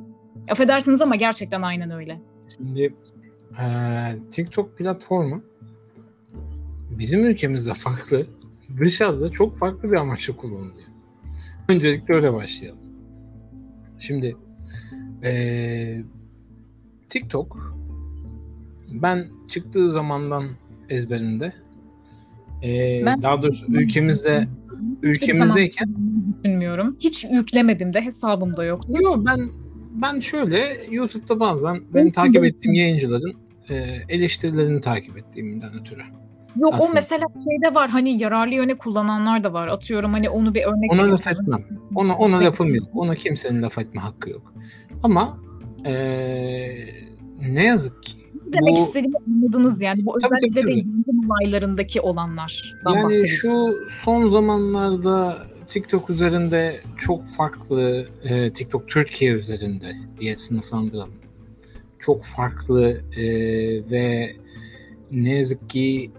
Affedersiniz ama gerçekten aynen öyle. Şimdi eee, TikTok platformu bizim ülkemizde farklı, dışarıda çok farklı bir amaçla kullanılıyor. Öncelikle öyle başlayalım. Şimdi eee, TikTok ben çıktığı zamandan ezberimde eee, Ben- daha doğrusu ülkemizde ülkemizdeyken düşünmüyorum. Hiç yüklemedim de hesabımda yoktu. Yok ben ben şöyle YouTube'da bazen benim takip ettiğim yayıncıların e, eleştirilerini takip ettiğimden ötürü. Yok o Aslında- mesela şeyde var hani yararlı yöne kullananlar da var. Atıyorum hani onu bir örnek Ona laf etmem. Ona ona lafım yok. Ona kimsenin laf etme hakkı yok. Ama e, ne yazık ki Demek bu- istediğimi anladınız yani. Bu Tabii, özellikle tabii, de yangın olaylarındaki olanlardan yani şu son zamanlarda TikTok üzerinde çok farklı e, TikTok Türkiye üzerinde diye sınıflandıralım. Çok farklı e, ve ne yazık ki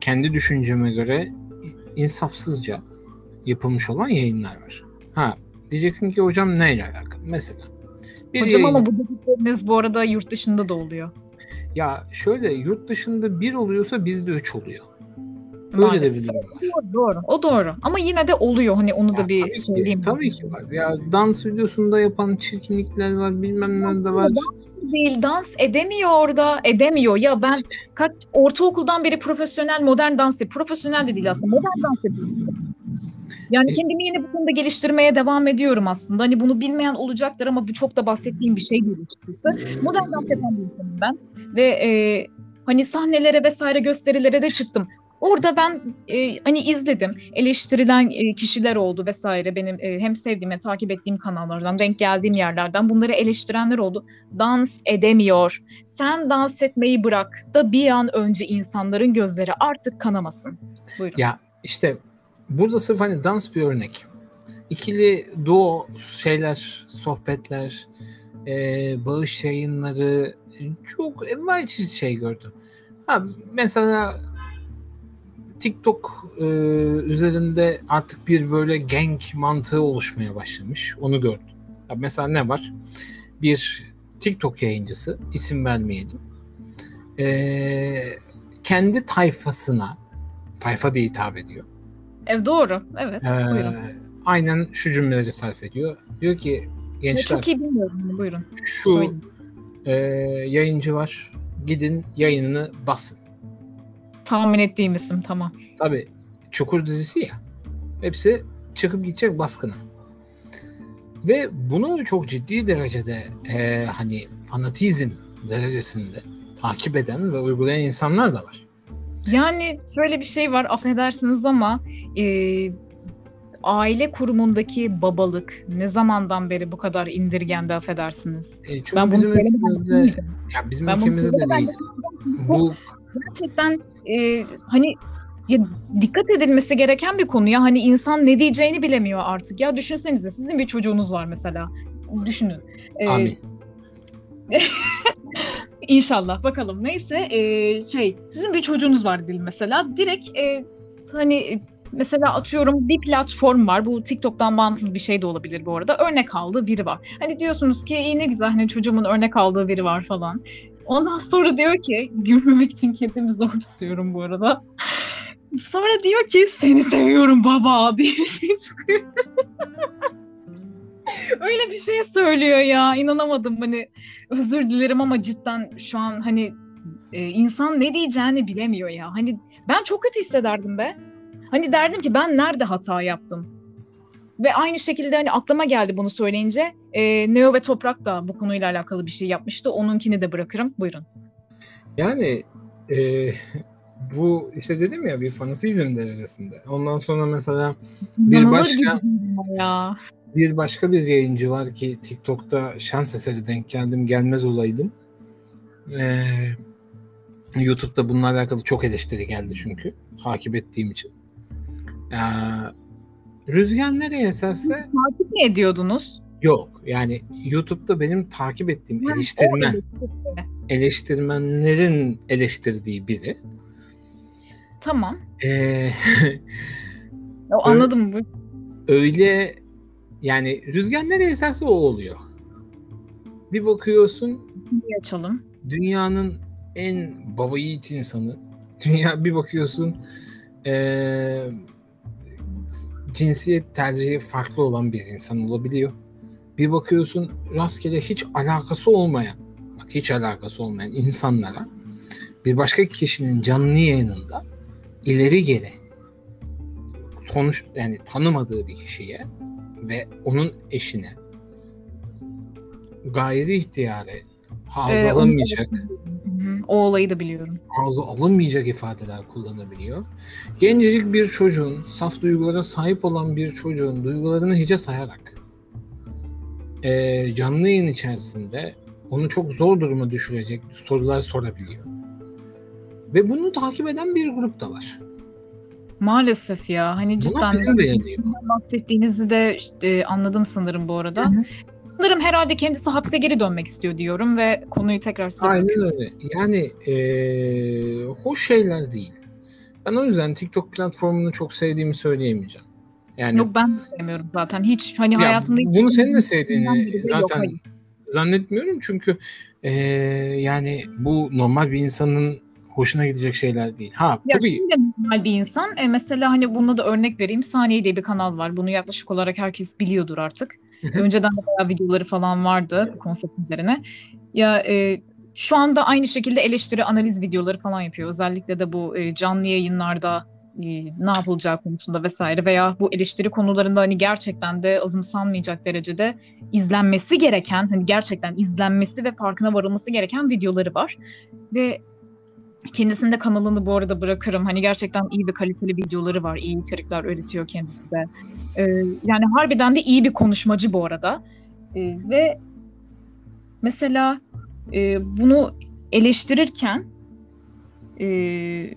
kendi düşünceme göre insafsızca yapılmış olan yayınlar var. Ha diyeceksin ki hocam neyle alakalı? Mesela bir Hocam yayın- ama bu dedikleriniz bu arada yurt dışında da oluyor. ya şöyle yurt dışında bir oluyorsa bizde üç oluyor. Öyle de bir durum var. Doğru, doğru. O doğru. Ama yine de oluyor. Hani onu da Ya bir tabii ki, söyleyeyim. Tabii ki var. Ya dans videosunda yapan çirkinlikler var, bilmem ne de var. Aslında değil dans edemiyor orada edemiyor ya ben kaç ortaokuldan beri profesyonel modern dans yapıyorum. profesyonel de değil aslında modern dans yapıyorum. Yani E- kendimi yine bu konuda geliştirmeye devam ediyorum aslında. Hani bunu bilmeyen olacaktır ama bu çok da bahsettiğim bir şey değil açıkçası. Modern dans yapan bir insanım ben ve e, hani sahnelere vesaire gösterilere de çıktım. Orada ben e, hani izledim. Eleştirilen e, kişiler oldu vesaire. Benim e, hem sevdiğim hem takip ettiğim kanallardan, denk geldiğim yerlerden bunları eleştirenler oldu. Dans edemiyor. Sen dans etmeyi bırak da bir an önce insanların gözleri artık kanamasın. Buyurun. Ya işte burada sırf hani dans bir örnek. İkili duo şeyler, sohbetler, e, bağış yayınları çok envai şey gördüm. Ha, mesela TikTok e, üzerinde artık bir böyle gang mantığı oluşmaya başlamış. Onu gördüm. Ya mesela ne var? Bir TikTok yayıncısı, isim vermeyelim. E, kendi tayfasına, tayfa diye hitap ediyor. Ev doğru. Evet. Ee, buyurun. aynen şu cümleleri sarf ediyor. Diyor ki gençler çok iyi bilmiyorum. Buyurun. şu Söyleyin. e, yayıncı var. Gidin yayınını basın. Tahmin ettiğim isim tamam. Tabi Çukur dizisi ya. Hepsi çıkıp gidecek baskına. Ve bunu çok ciddi derecede e, hani fanatizm derecesinde takip eden ve uygulayan insanlar da var. Yani şöyle bir şey var affedersiniz ama e, aile kurumundaki babalık ne zamandan beri bu kadar indirgendi affedersiniz. E, çünkü Ben bunu bizim söylemeden ülkemizde, ya bizim Ben bunu ülkemizde de değil. Bu gerçekten e, hani ya dikkat edilmesi gereken bir konu ya. Hani insan ne diyeceğini bilemiyor artık. Ya düşünsenize sizin bir çocuğunuz var mesela. Düşünün. E, amin. İnşallah bakalım. Neyse e, şey sizin bir çocuğunuz var diyelim mesela. Direkt e, hani e, mesela atıyorum bir platform var. Bu TikTok'tan bağımsız bir şey de olabilir bu arada. Örnek aldığı biri var. Hani diyorsunuz ki iyi ne güzel hani çocuğumun örnek aldığı biri var falan. Ondan sonra diyor ki gülmemek için kendimi zor tutuyorum bu arada. Sonra diyor ki seni seviyorum baba diye bir şey çıkıyor. Öyle bir şey söylüyor ya. inanamadım hani özür dilerim ama cidden şu an hani e, insan ne diyeceğini bilemiyor ya. Hani ben çok kötü hissederdim be. Hani derdim ki ben nerede hata yaptım? Ve aynı şekilde hani aklıma geldi bunu söyleyince e, Neo ve Toprak da bu konuyla alakalı bir şey yapmıştı. Onunkini de bırakırım. Buyurun. Yani e, bu işte dedim ya bir fanatizm derecesinde. Ondan sonra mesela bir başka ya. bir başka bir yayıncı var ki TikTok'ta şans eseri denk geldim gelmez olaydım. Ee, YouTube'da bununla alakalı çok eleştiri geldi çünkü takip ettiğim için. Ee, rüzgar nereye eserse Takip mi ediyordunuz? yok. Yani YouTube'da benim takip ettiğim eleştirmen, eleştirmenlerin eleştirdiği biri. Tamam. Ee, O, anladım. Bu öyle yani rüzgar nereye eserse o oluyor. Bir bakıyorsun açalım. dünyanın en baba yiğit insanı. Dünya bir bakıyorsun eee, cinsiyet tercihi farklı olan bir insan olabiliyor. Bir bakıyorsun rastgele hiç alakası olmayan, bak hiç alakası olmayan insanlara bir başka kişinin canlı yayınında ileri geri konuş yani tanımadığı bir kişiye ve onun eşine gayri ihtiyare ağza Ee, onu- hı, O olayı da biliyorum. ağza alınmayacak ifadeler kullanabiliyor. Gencecik bir çocuğun, saf duygulara sahip olan bir çocuğun duygularını hiçe sayarak eee, canlı yayın içerisinde onu çok zor duruma düşürecek sorular sorabiliyor. Ve bunu takip eden bir grup da var. Maalesef ya. Hani cidden bahsettiğinizi de e, anladım sanırım bu arada. Hı hı. Sanırım herhalde kendisi hapse geri dönmek istiyor diyorum ve konuyu tekrar size Aynen öyle. Yani eee, hoş şeyler değil. Ben o yüzden TikTok platformunu çok sevdiğimi söyleyemeyeceğim. Yani Yok ben de sevmiyorum zaten. Hiç hani Ya hayatımda bunu senin de Yok, sevdiğini zaten zannetmiyorum çünkü eee, yani bu normal bir insanın hoşuna gidecek şeyler değil. Ha Ya tabii şimdi normal bir insan. E, mesela hani buna da örnek vereyim. Saniye diye bir kanal var. Bunu yaklaşık olarak herkes biliyordur artık. Önceden de bayağı videoları falan vardı bu konsept üzerine. Ya e, şu anda aynı şekilde eleştiri analiz videoları falan yapıyor. Özellikle de bu e, canlı yayınlarda e, ne yapılacağı konusunda vesaire veya bu eleştiri konularında hani gerçekten de azımsanmayacak derecede izlenmesi gereken hani gerçekten izlenmesi ve farkına varılması gereken videoları var. Ve kendisinin de kanalını bu arada bırakırım. Hani gerçekten iyi ve kaliteli videoları var. İyi içerikler üretiyor kendisi de. Ee, yani harbiden de iyi bir konuşmacı bu arada. Ee, ve mesela e, bunu eleştirirken e,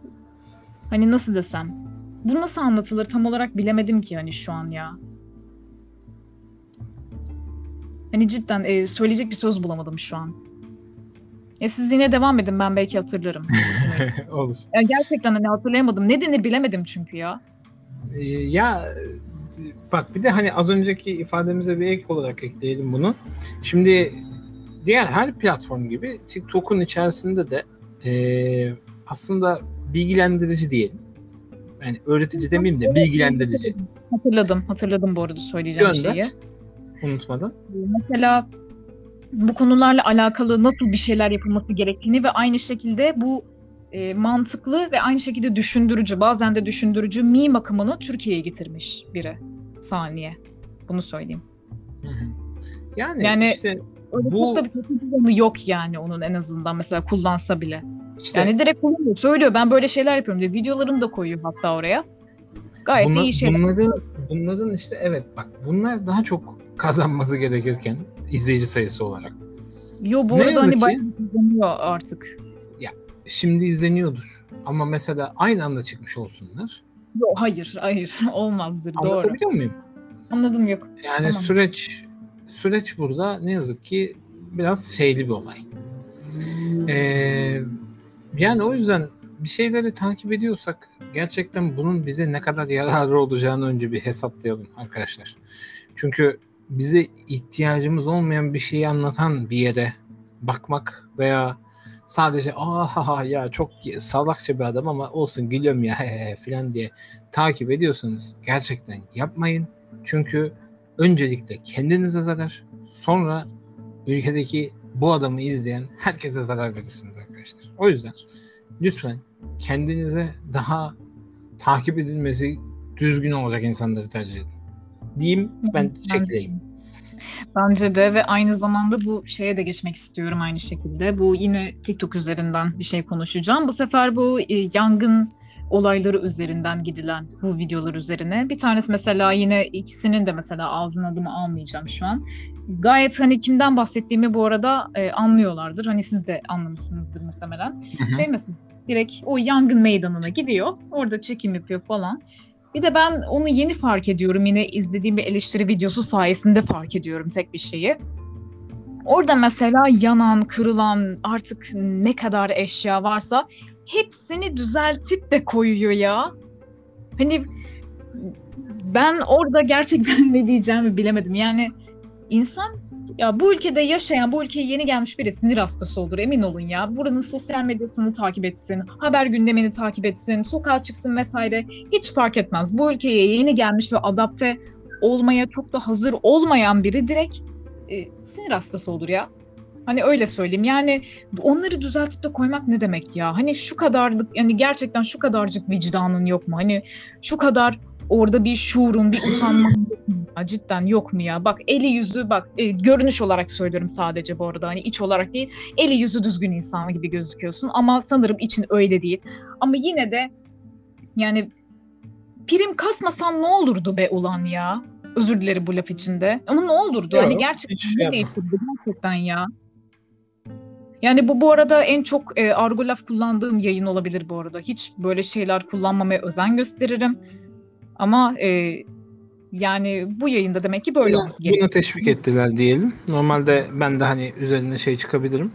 hani nasıl desem bu nasıl anlatılır tam olarak bilemedim ki hani şu an ya. Hani cidden e, söyleyecek bir söz bulamadım şu an. Ya siz yine devam edin ben belki hatırlarım. olur. ya gerçekten hani hatırlayamadım. Ne denir bilemedim çünkü ya. Ee, ya bak bir de hani az önceki ifademize bir ek olarak ekleyelim bunu. Şimdi diğer her platform gibi TikTok'un içerisinde de eee, aslında bilgilendirici diyelim. Yani öğretici demeyeyim de bilgilendirici. Hatırladım. Hatırladım bu arada söyleyeceğim Gönder. şeyi. Unutmadan. Mesela bu konularla alakalı nasıl bir şeyler yapılması gerektiğini ve aynı şekilde bu e, mantıklı ve aynı şekilde düşündürücü, bazen de düşündürücü meme akımını Türkiye'ye getirmiş biri. Saniye. Bunu söyleyeyim. Hı hı. Yani, Yani- işte, Öyle Bu- çok da bir kötü yok yani onun en azından mesela kullansa bile. işte Yani direkt kullanıyor. Söylüyor ben böyle şeyler yapıyorum diye. Videolarını da koyuyor hatta oraya. Gayet de bunla- iyi şeyler. bunların, bunların işte evet bak bunlar daha çok kazanması gerekirken izleyici sayısı olarak. Yo bu Ne arada hani ki- bayağı kullanıyor artık. Şimdi izleniyordur. Ama mesela aynı anda çıkmış olsunlar. Yo hayır hayır olmazdır doğru. Anlatabiliyor muyum? Anladım yok. Yani Tamam. süreç süreç burada ne yazık ki biraz şeyli bir olay. Ee, yani o yüzden bir şeyleri takip ediyorsak gerçekten bunun bize ne kadar yararı olacağını önce bir hesaplayalım arkadaşlar. Çünkü bize ihtiyacımız olmayan bir şeyi anlatan bir yere bakmak veya sadece aha ya çok salakça bir adam ama olsun gülüyorum ya falan diye takip ediyorsanız gerçekten yapmayın. Çünkü öncelikle kendinize zarar sonra ülkedeki bu adamı izleyen herkese zarar verirsiniz arkadaşlar. O yüzden lütfen kendinize daha takip edilmesi düzgün olacak insanları tercih edin. Diyeyim ben çekileyim. Bence de ve aynı zamanda bu şeye de geçmek istiyorum aynı şekilde. Bu yine TikTok üzerinden bir şey konuşacağım. Bu sefer bu e, yangın olayları üzerinden gidilen bu videolar üzerine. Bir tanesi mesela yine ikisinin de mesela ağzın adımı almayacağım şu an. Gayet hani kimden bahsettiğimi bu arada e, anlıyorlardır. Hani siz de anlamışsınızdır muhtemelen. Hı hı. Şey mesela direkt o yangın meydanına gidiyor. Orada çekim yapıyor falan. Bir de ben onu yeni fark ediyorum. Yine izlediğim bir eleştiri videosu sayesinde fark ediyorum tek bir şeyi. Orada mesela yanan, kırılan artık ne kadar eşya varsa hepsini düzeltip de koyuyor ya. Hani ben orada gerçekten ne diyeceğimi bilemedim. Yani insan ya bu ülkede yaşayan, bu ülkeye yeni gelmiş biri sinir hastası olur emin olun ya. Buranın sosyal medyasını takip etsin, haber gündemini takip etsin, sokağa çıksın vesaire hiç fark etmez. Bu ülkeye yeni gelmiş ve adapte olmaya çok da hazır olmayan biri direkt e, sinir hastası olur ya. Hani öyle söyleyeyim. Yani onları düzeltip de koymak ne demek ya? Hani şu kadarlık yani gerçekten şu kadarcık vicdanın yok mu? Hani şu kadar orada bir şuurun, bir cidden yok mu ya? Bak eli yüzü bak e, görünüş olarak söylüyorum sadece bu arada hani iç olarak değil. Eli yüzü düzgün insan gibi gözüküyorsun ama sanırım için öyle değil. Ama yine de yani prim kasmasan ne olurdu be ulan ya? Özür dilerim bu laf içinde. Ama ne olurdu? Yok, hani gerçekten ne şey değiştirdi gerçekten ya? Yani bu bu arada en çok e, argo laf kullandığım yayın olabilir bu arada. Hiç böyle şeyler kullanmamaya özen gösteririm. Ama e, yani bu yayında demek ki böyle olması gerekiyor. Bunu teşvik ettiler diyelim. Normalde ben de hani üzerine şey çıkabilirim.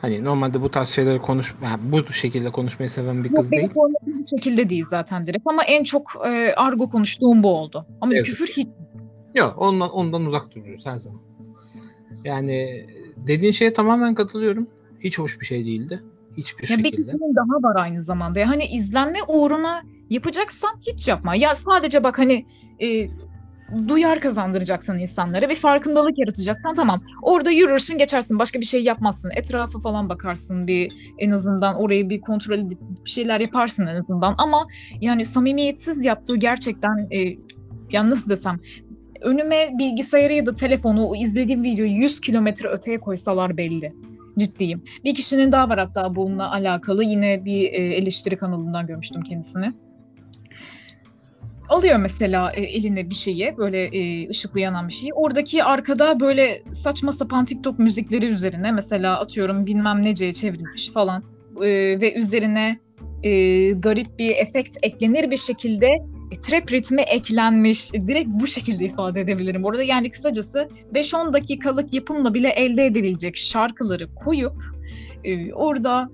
Hani normalde bu tarz şeyleri konuş, yani bu şekilde konuşmayı seven bir kız Yok, değil. Bu şekilde değil zaten direkt ama en çok e, argo konuştuğum bu oldu. Ama evet. küfür hiç. Yok ondan ondan uzak duruyoruz her zaman. Yani dediğin şeye tamamen katılıyorum. Hiç hoş bir şey değildi. Hiçbir ya şekilde. Bir kısmın daha var aynı zamanda. Ya hani izlenme uğruna yapacaksan hiç yapma. Ya sadece bak hani e, duyar kazandıracaksın insanlara bir farkındalık yaratacaksan tamam. Orada yürürsün geçersin başka bir şey yapmazsın. Etrafa falan bakarsın bir en azından orayı bir kontrol edip bir şeyler yaparsın en azından. Ama yani samimiyetsiz yaptığı gerçekten e, ya nasıl desem önüme bilgisayarı ya da telefonu o izlediğim videoyu 100 kilometre öteye koysalar belli. Ciddiyim. Bir kişinin daha var hatta bununla alakalı. Yine bir e, eleştiri kanalından görmüştüm kendisini alıyor mesela e, eline bir şeyi böyle e, ışıklı yanan bir şeyi. Oradaki arkada böyle saçma sapan TikTok müzikleri üzerine mesela atıyorum bilmem neceye çevrilmiş falan e, ve üzerine e, garip bir efekt eklenir bir şekilde trap ritmi eklenmiş. Direkt bu şekilde ifade edebilirim. Orada yani kısacası 5-10 dakikalık yapımla bile elde edilecek şarkıları koyup orada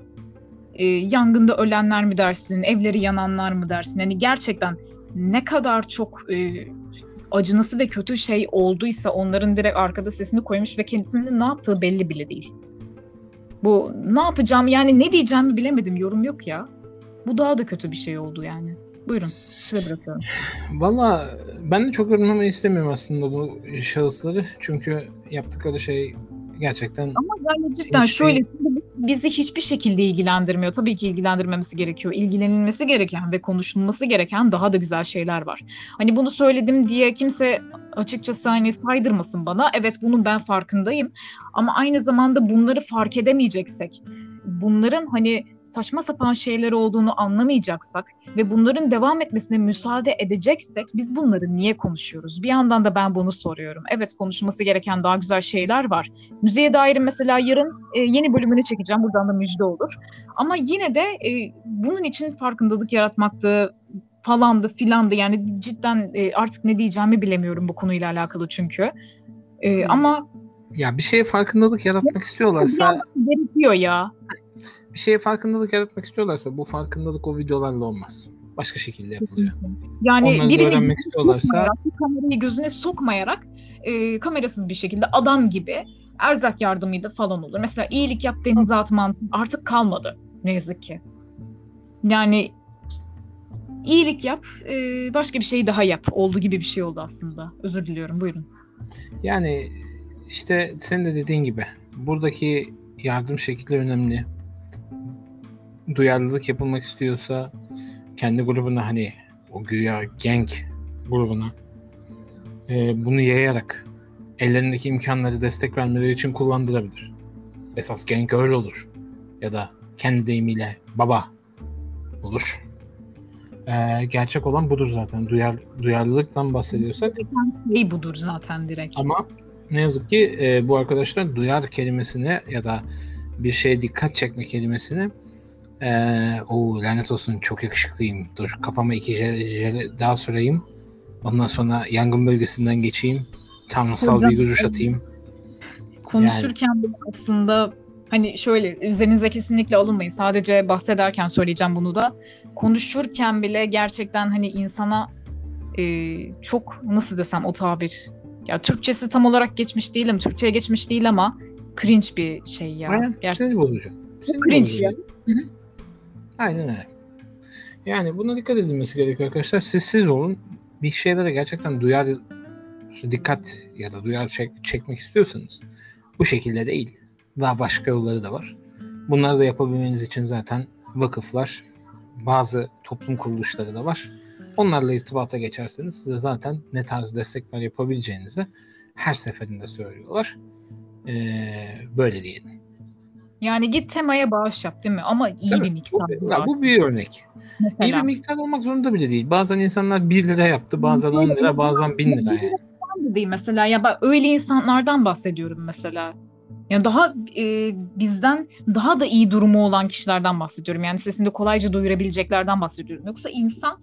yangında ölenler mi dersin, evleri yananlar mı dersin? Hani gerçekten ne kadar çok e, acınası ve kötü şey olduysa onların direkt arkada sesini koymuş ve kendisinin ne yaptığı belli bile değil. Bu ne yapacağım yani ne diyeceğimi bilemedim yorum yok ya. Bu daha da kötü bir şey oldu yani. Buyurun size bırakıyorum. Valla ben de çok yorumlamayı istemiyorum aslında bu şahısları. Çünkü yaptıkları şey gerçekten... Ama yani cidden şöyle bizi hiçbir şekilde ilgilendirmiyor. Tabii ki ilgilendirmemesi gerekiyor. İlgilenilmesi gereken ve konuşulması gereken daha da güzel şeyler var. Hani bunu söyledim diye kimse açıkçası hani saydırmasın bana. Evet bunun ben farkındayım. Ama aynı zamanda bunları fark edemeyeceksek, bunların hani saçma sapan şeyler olduğunu anlamayacaksak ve bunların devam etmesine müsaade edeceksek biz bunları niye konuşuyoruz? Bir yandan da ben bunu soruyorum. Evet konuşması gereken daha güzel şeyler var. Müziğe dair mesela yarın e, yeni bölümünü çekeceğim. Buradan da müjde olur. Ama yine de e, bunun için farkındalık yaratmaktı falandı filandı. Yani cidden e, artık ne diyeceğimi bilemiyorum bu konuyla alakalı çünkü. E, ama ya bir şeye farkındalık yaratmak istiyorlarsa Gerekiyor ya. bir şeye farkındalık yaratmak istiyorlarsa bu farkındalık o videolarla olmaz. Başka şekilde yapılıyor. Yani Onları birini öğrenmek istiyorlarsa kamerayı gözüne sokmayarak e, kamerasız bir şekilde adam gibi erzak yardımıydı falan olur. Mesela iyilik yap denize atman artık kalmadı ne yazık ki. Yani iyilik yap e, başka bir şey daha yap olduğu gibi bir şey oldu aslında. Özür diliyorum buyurun. yani işte senin de dediğin gibi buradaki yardım şekli önemli. Duyarlılık yapılmak istiyorsa kendi grubuna hani o güya gang grubuna e, bunu yayarak ellerindeki imkanları destek vermeleri için kullandırabilir. Esas gang öyle olur. Ya da kendi deyimiyle baba olur. E, gerçek olan budur zaten. Duyar, duyarlılıktan bahsediyorsak Şey budur zaten direkt. ama ne yazık ki e, bu arkadaşlar duyar kelimesine ya da bir şeye dikkat çekme kelimesini e, o lanet olsun çok yakışıklıyım. Dur kafama iki jele, jele daha süreyim. Ondan sonra yangın bölgesinden geçeyim. Tanrısal Hocam, bir görüş atayım. konuşurken bile aslında hani şöyle üzerinize kesinlikle alınmayın. Sadece bahsederken söyleyeceğim bunu da. Konuşurken bile gerçekten hani insana e, çok nasıl desem o tabir. Ya Türkçesi tam olarak geçmiş değilim. Türkçe'ye geçmiş değil ama cringe bir şey ya. Aynen. Gerçekten. Sinir bozucu. Sinir Cringe bozucu. ya. Hı hı. Aynen öyle. Yani buna dikkat edilmesi gerekiyor arkadaşlar. Siz siz olun. Bir şeylere gerçekten duyar dikkat ya da duyar çek, çekmek istiyorsanız bu şekilde değil. Daha başka yolları da var. Bunları da yapabilmeniz için zaten vakıflar, bazı toplum kuruluşları da var. Onlarla irtibata geçerseniz size zaten ne tarz destekler yapabileceğinizi her seferinde söylüyorlar. Ee, böyle diyelim. Yani git temaya bağış yap değil mi? Ama iyi Tabii, bir miktar. Bu, ya bu bir örnek. mesela. İyi bir miktar olmak zorunda bile değil. Bazen insanlar 1 lira yaptı, bazen 10 lira, bazen 1000 lira yani. değil mesela ya ben öyle insanlardan bahsediyorum mesela. Ya daha e, bizden daha da iyi durumu olan kişilerden bahsediyorum. Yani sesini kolayca duyurabileceklerden bahsediyorum. Yoksa insan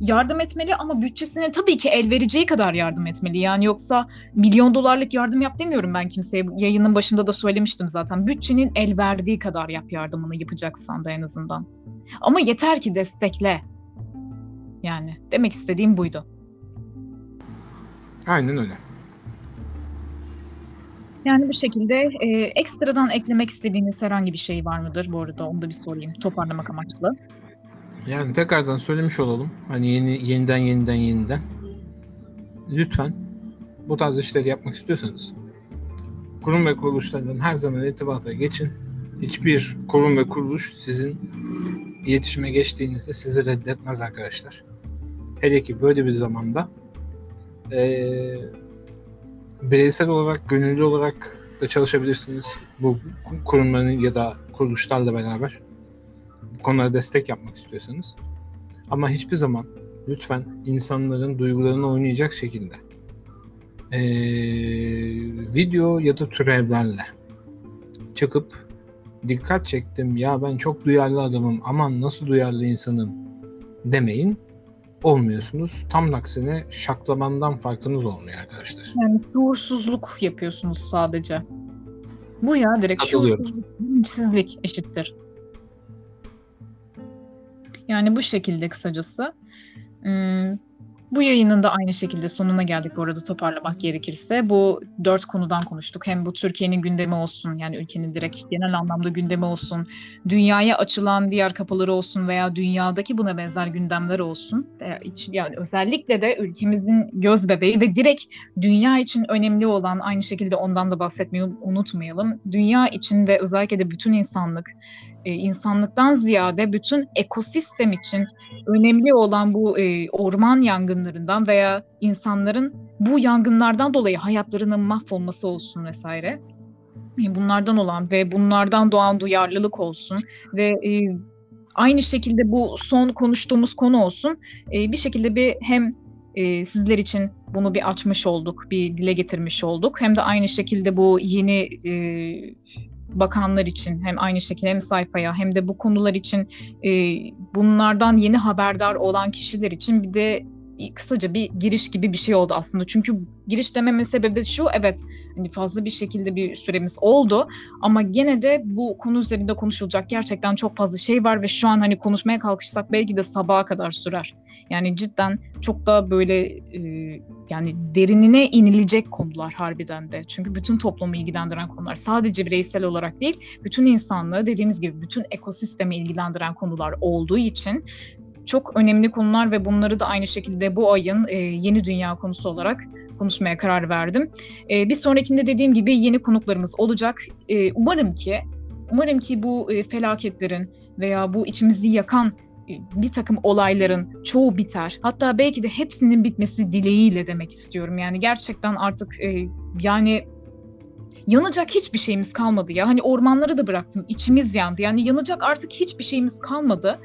yardım etmeli ama bütçesine tabii ki el vereceği kadar yardım etmeli. Yani yoksa milyon dolarlık yardım yap demiyorum ben kimseye. Yayının başında da söylemiştim zaten. Bütçenin el verdiği kadar yap yardımını yapacaksan da en azından. Ama yeter ki destekle. Yani demek istediğim buydu. Aynen öyle. Yani bu şekilde e, ekstradan eklemek istediğiniz herhangi bir şey var mıdır? Bu arada onu da bir sorayım toparlamak amaçlı. Yani tekrardan söylemiş olalım. Hani yeni yeniden yeniden yeniden. Lütfen bu tarz işleri yapmak istiyorsanız kurum ve kuruluşlardan her zaman irtibata geçin. Hiçbir kurum ve kuruluş sizin iletişime geçtiğinizde sizi reddetmez arkadaşlar. Hele ki böyle bir zamanda eee bireysel olarak, gönüllü olarak da çalışabilirsiniz. Bu kurumların ya da kuruluşlarla beraber bu konulara destek yapmak istiyorsanız. Ama hiçbir zaman lütfen insanların duygularını oynayacak şekilde eee, video ya da türevlerle çıkıp dikkat çektim ya ben çok duyarlı adamım aman nasıl duyarlı insanım demeyin olmuyorsunuz. Tam aksine şaklamandan farkınız olmuyor arkadaşlar. Yani şuursuzluk yapıyorsunuz sadece. Bu ya direkt şuursuzluk, bilinçsizlik eşittir. Yani bu şekilde kısacası. Hmm, bu yayının da aynı şekilde sonuna geldik bu arada toparlamak gerekirse. Bu dört konudan konuştuk. Hem bu Türkiye'nin gündemi olsun yani ülkenin direkt genel anlamda gündemi olsun. Dünyaya açılan diğer kapıları olsun veya dünyadaki buna benzer gündemler olsun. E, Yani özellikle de ülkemizin göz bebeği ve direkt dünya için önemli olan aynı şekilde ondan da bahsetmeyi unutmayalım. Dünya için ve özellikle de bütün insanlık, e, insanlıktan ziyade bütün ekosistem için önemli olan bu e, orman yangınlarından veya insanların bu yangınlardan dolayı hayatlarının mahvolması olsun vesaire. E, Bunlardan olan ve bunlardan doğan duyarlılık olsun ve aynı şekilde bu son konuştuğumuz konu olsun. Bir şekilde bir hem sizler için bunu bir açmış olduk, bir dile getirmiş olduk. Hem de aynı şekilde bu yeni e, bakanlar için hem aynı şekilde hem sayfaya hem de bu konular için e, bunlardan yeni haberdar olan kişiler için bir de kısaca bir giriş gibi bir şey oldu aslında. Çünkü giriş dememin sebebi de şu, evet hani fazla bir şekilde bir süremiz oldu ama gene de bu konu üzerinde konuşulacak gerçekten çok fazla şey var ve şu an hani konuşmaya kalkışsak belki de sabaha kadar sürer. Yani cidden çok da böyle e, yani derinine inilecek konular harbiden de. Çünkü bütün toplumu ilgilendiren konular. Sadece bireysel olarak değil, bütün insanlığı dediğimiz gibi bütün ekosistemi ilgilendiren konular olduğu için çok önemli konular ve bunları da aynı şekilde bu ayın e, yeni dünya konusu olarak konuşmaya karar verdim. E, bir sonrakinde dediğim gibi yeni konuklarımız olacak. E, umarım ki umarım ki bu e, felaketlerin veya bu içimizi yakan e, bir takım olayların çoğu biter. Hatta belki de hepsinin bitmesi dileğiyle demek istiyorum. Yani gerçekten artık e, yani yanacak hiçbir şeyimiz kalmadı ya. Hani ormanları da bıraktım. içimiz yandı. Yani yanacak artık hiçbir şeyimiz kalmadı.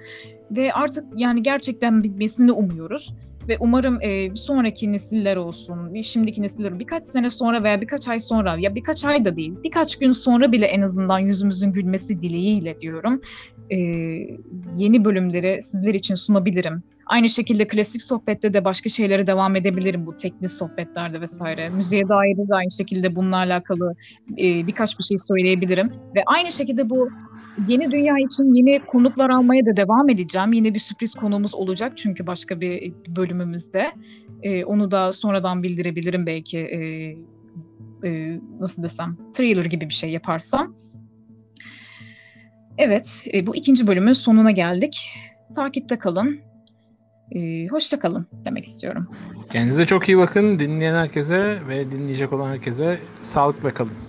Ve artık yani gerçekten bitmesini umuyoruz. Ve umarım e, sonraki nesiller olsun, şimdiki nesiller birkaç sene sonra veya birkaç ay sonra ya birkaç ay da değil, birkaç gün sonra bile en azından yüzümüzün gülmesi dileğiyle diyorum. E, yeni bölümleri sizler için sunabilirim. Aynı şekilde klasik sohbette de başka şeylere devam edebilirim bu teknik sohbetlerde vesaire. Müziğe dair de aynı şekilde bununla alakalı e, birkaç bir şey söyleyebilirim. Ve aynı şekilde bu yeni dünya için yeni konuklar almaya da devam edeceğim. Yine bir sürpriz konuğumuz olacak çünkü başka bir bölümümüzde. E, onu da sonradan bildirebilirim belki e, e, nasıl desem trailer gibi bir şey yaparsam. Evet, e, bu ikinci bölümün sonuna geldik. Takipte kalın. E, hoşça kalın demek istiyorum. Kendinize çok iyi bakın. Dinleyen herkese ve dinleyecek olan herkese sağlıkla kalın.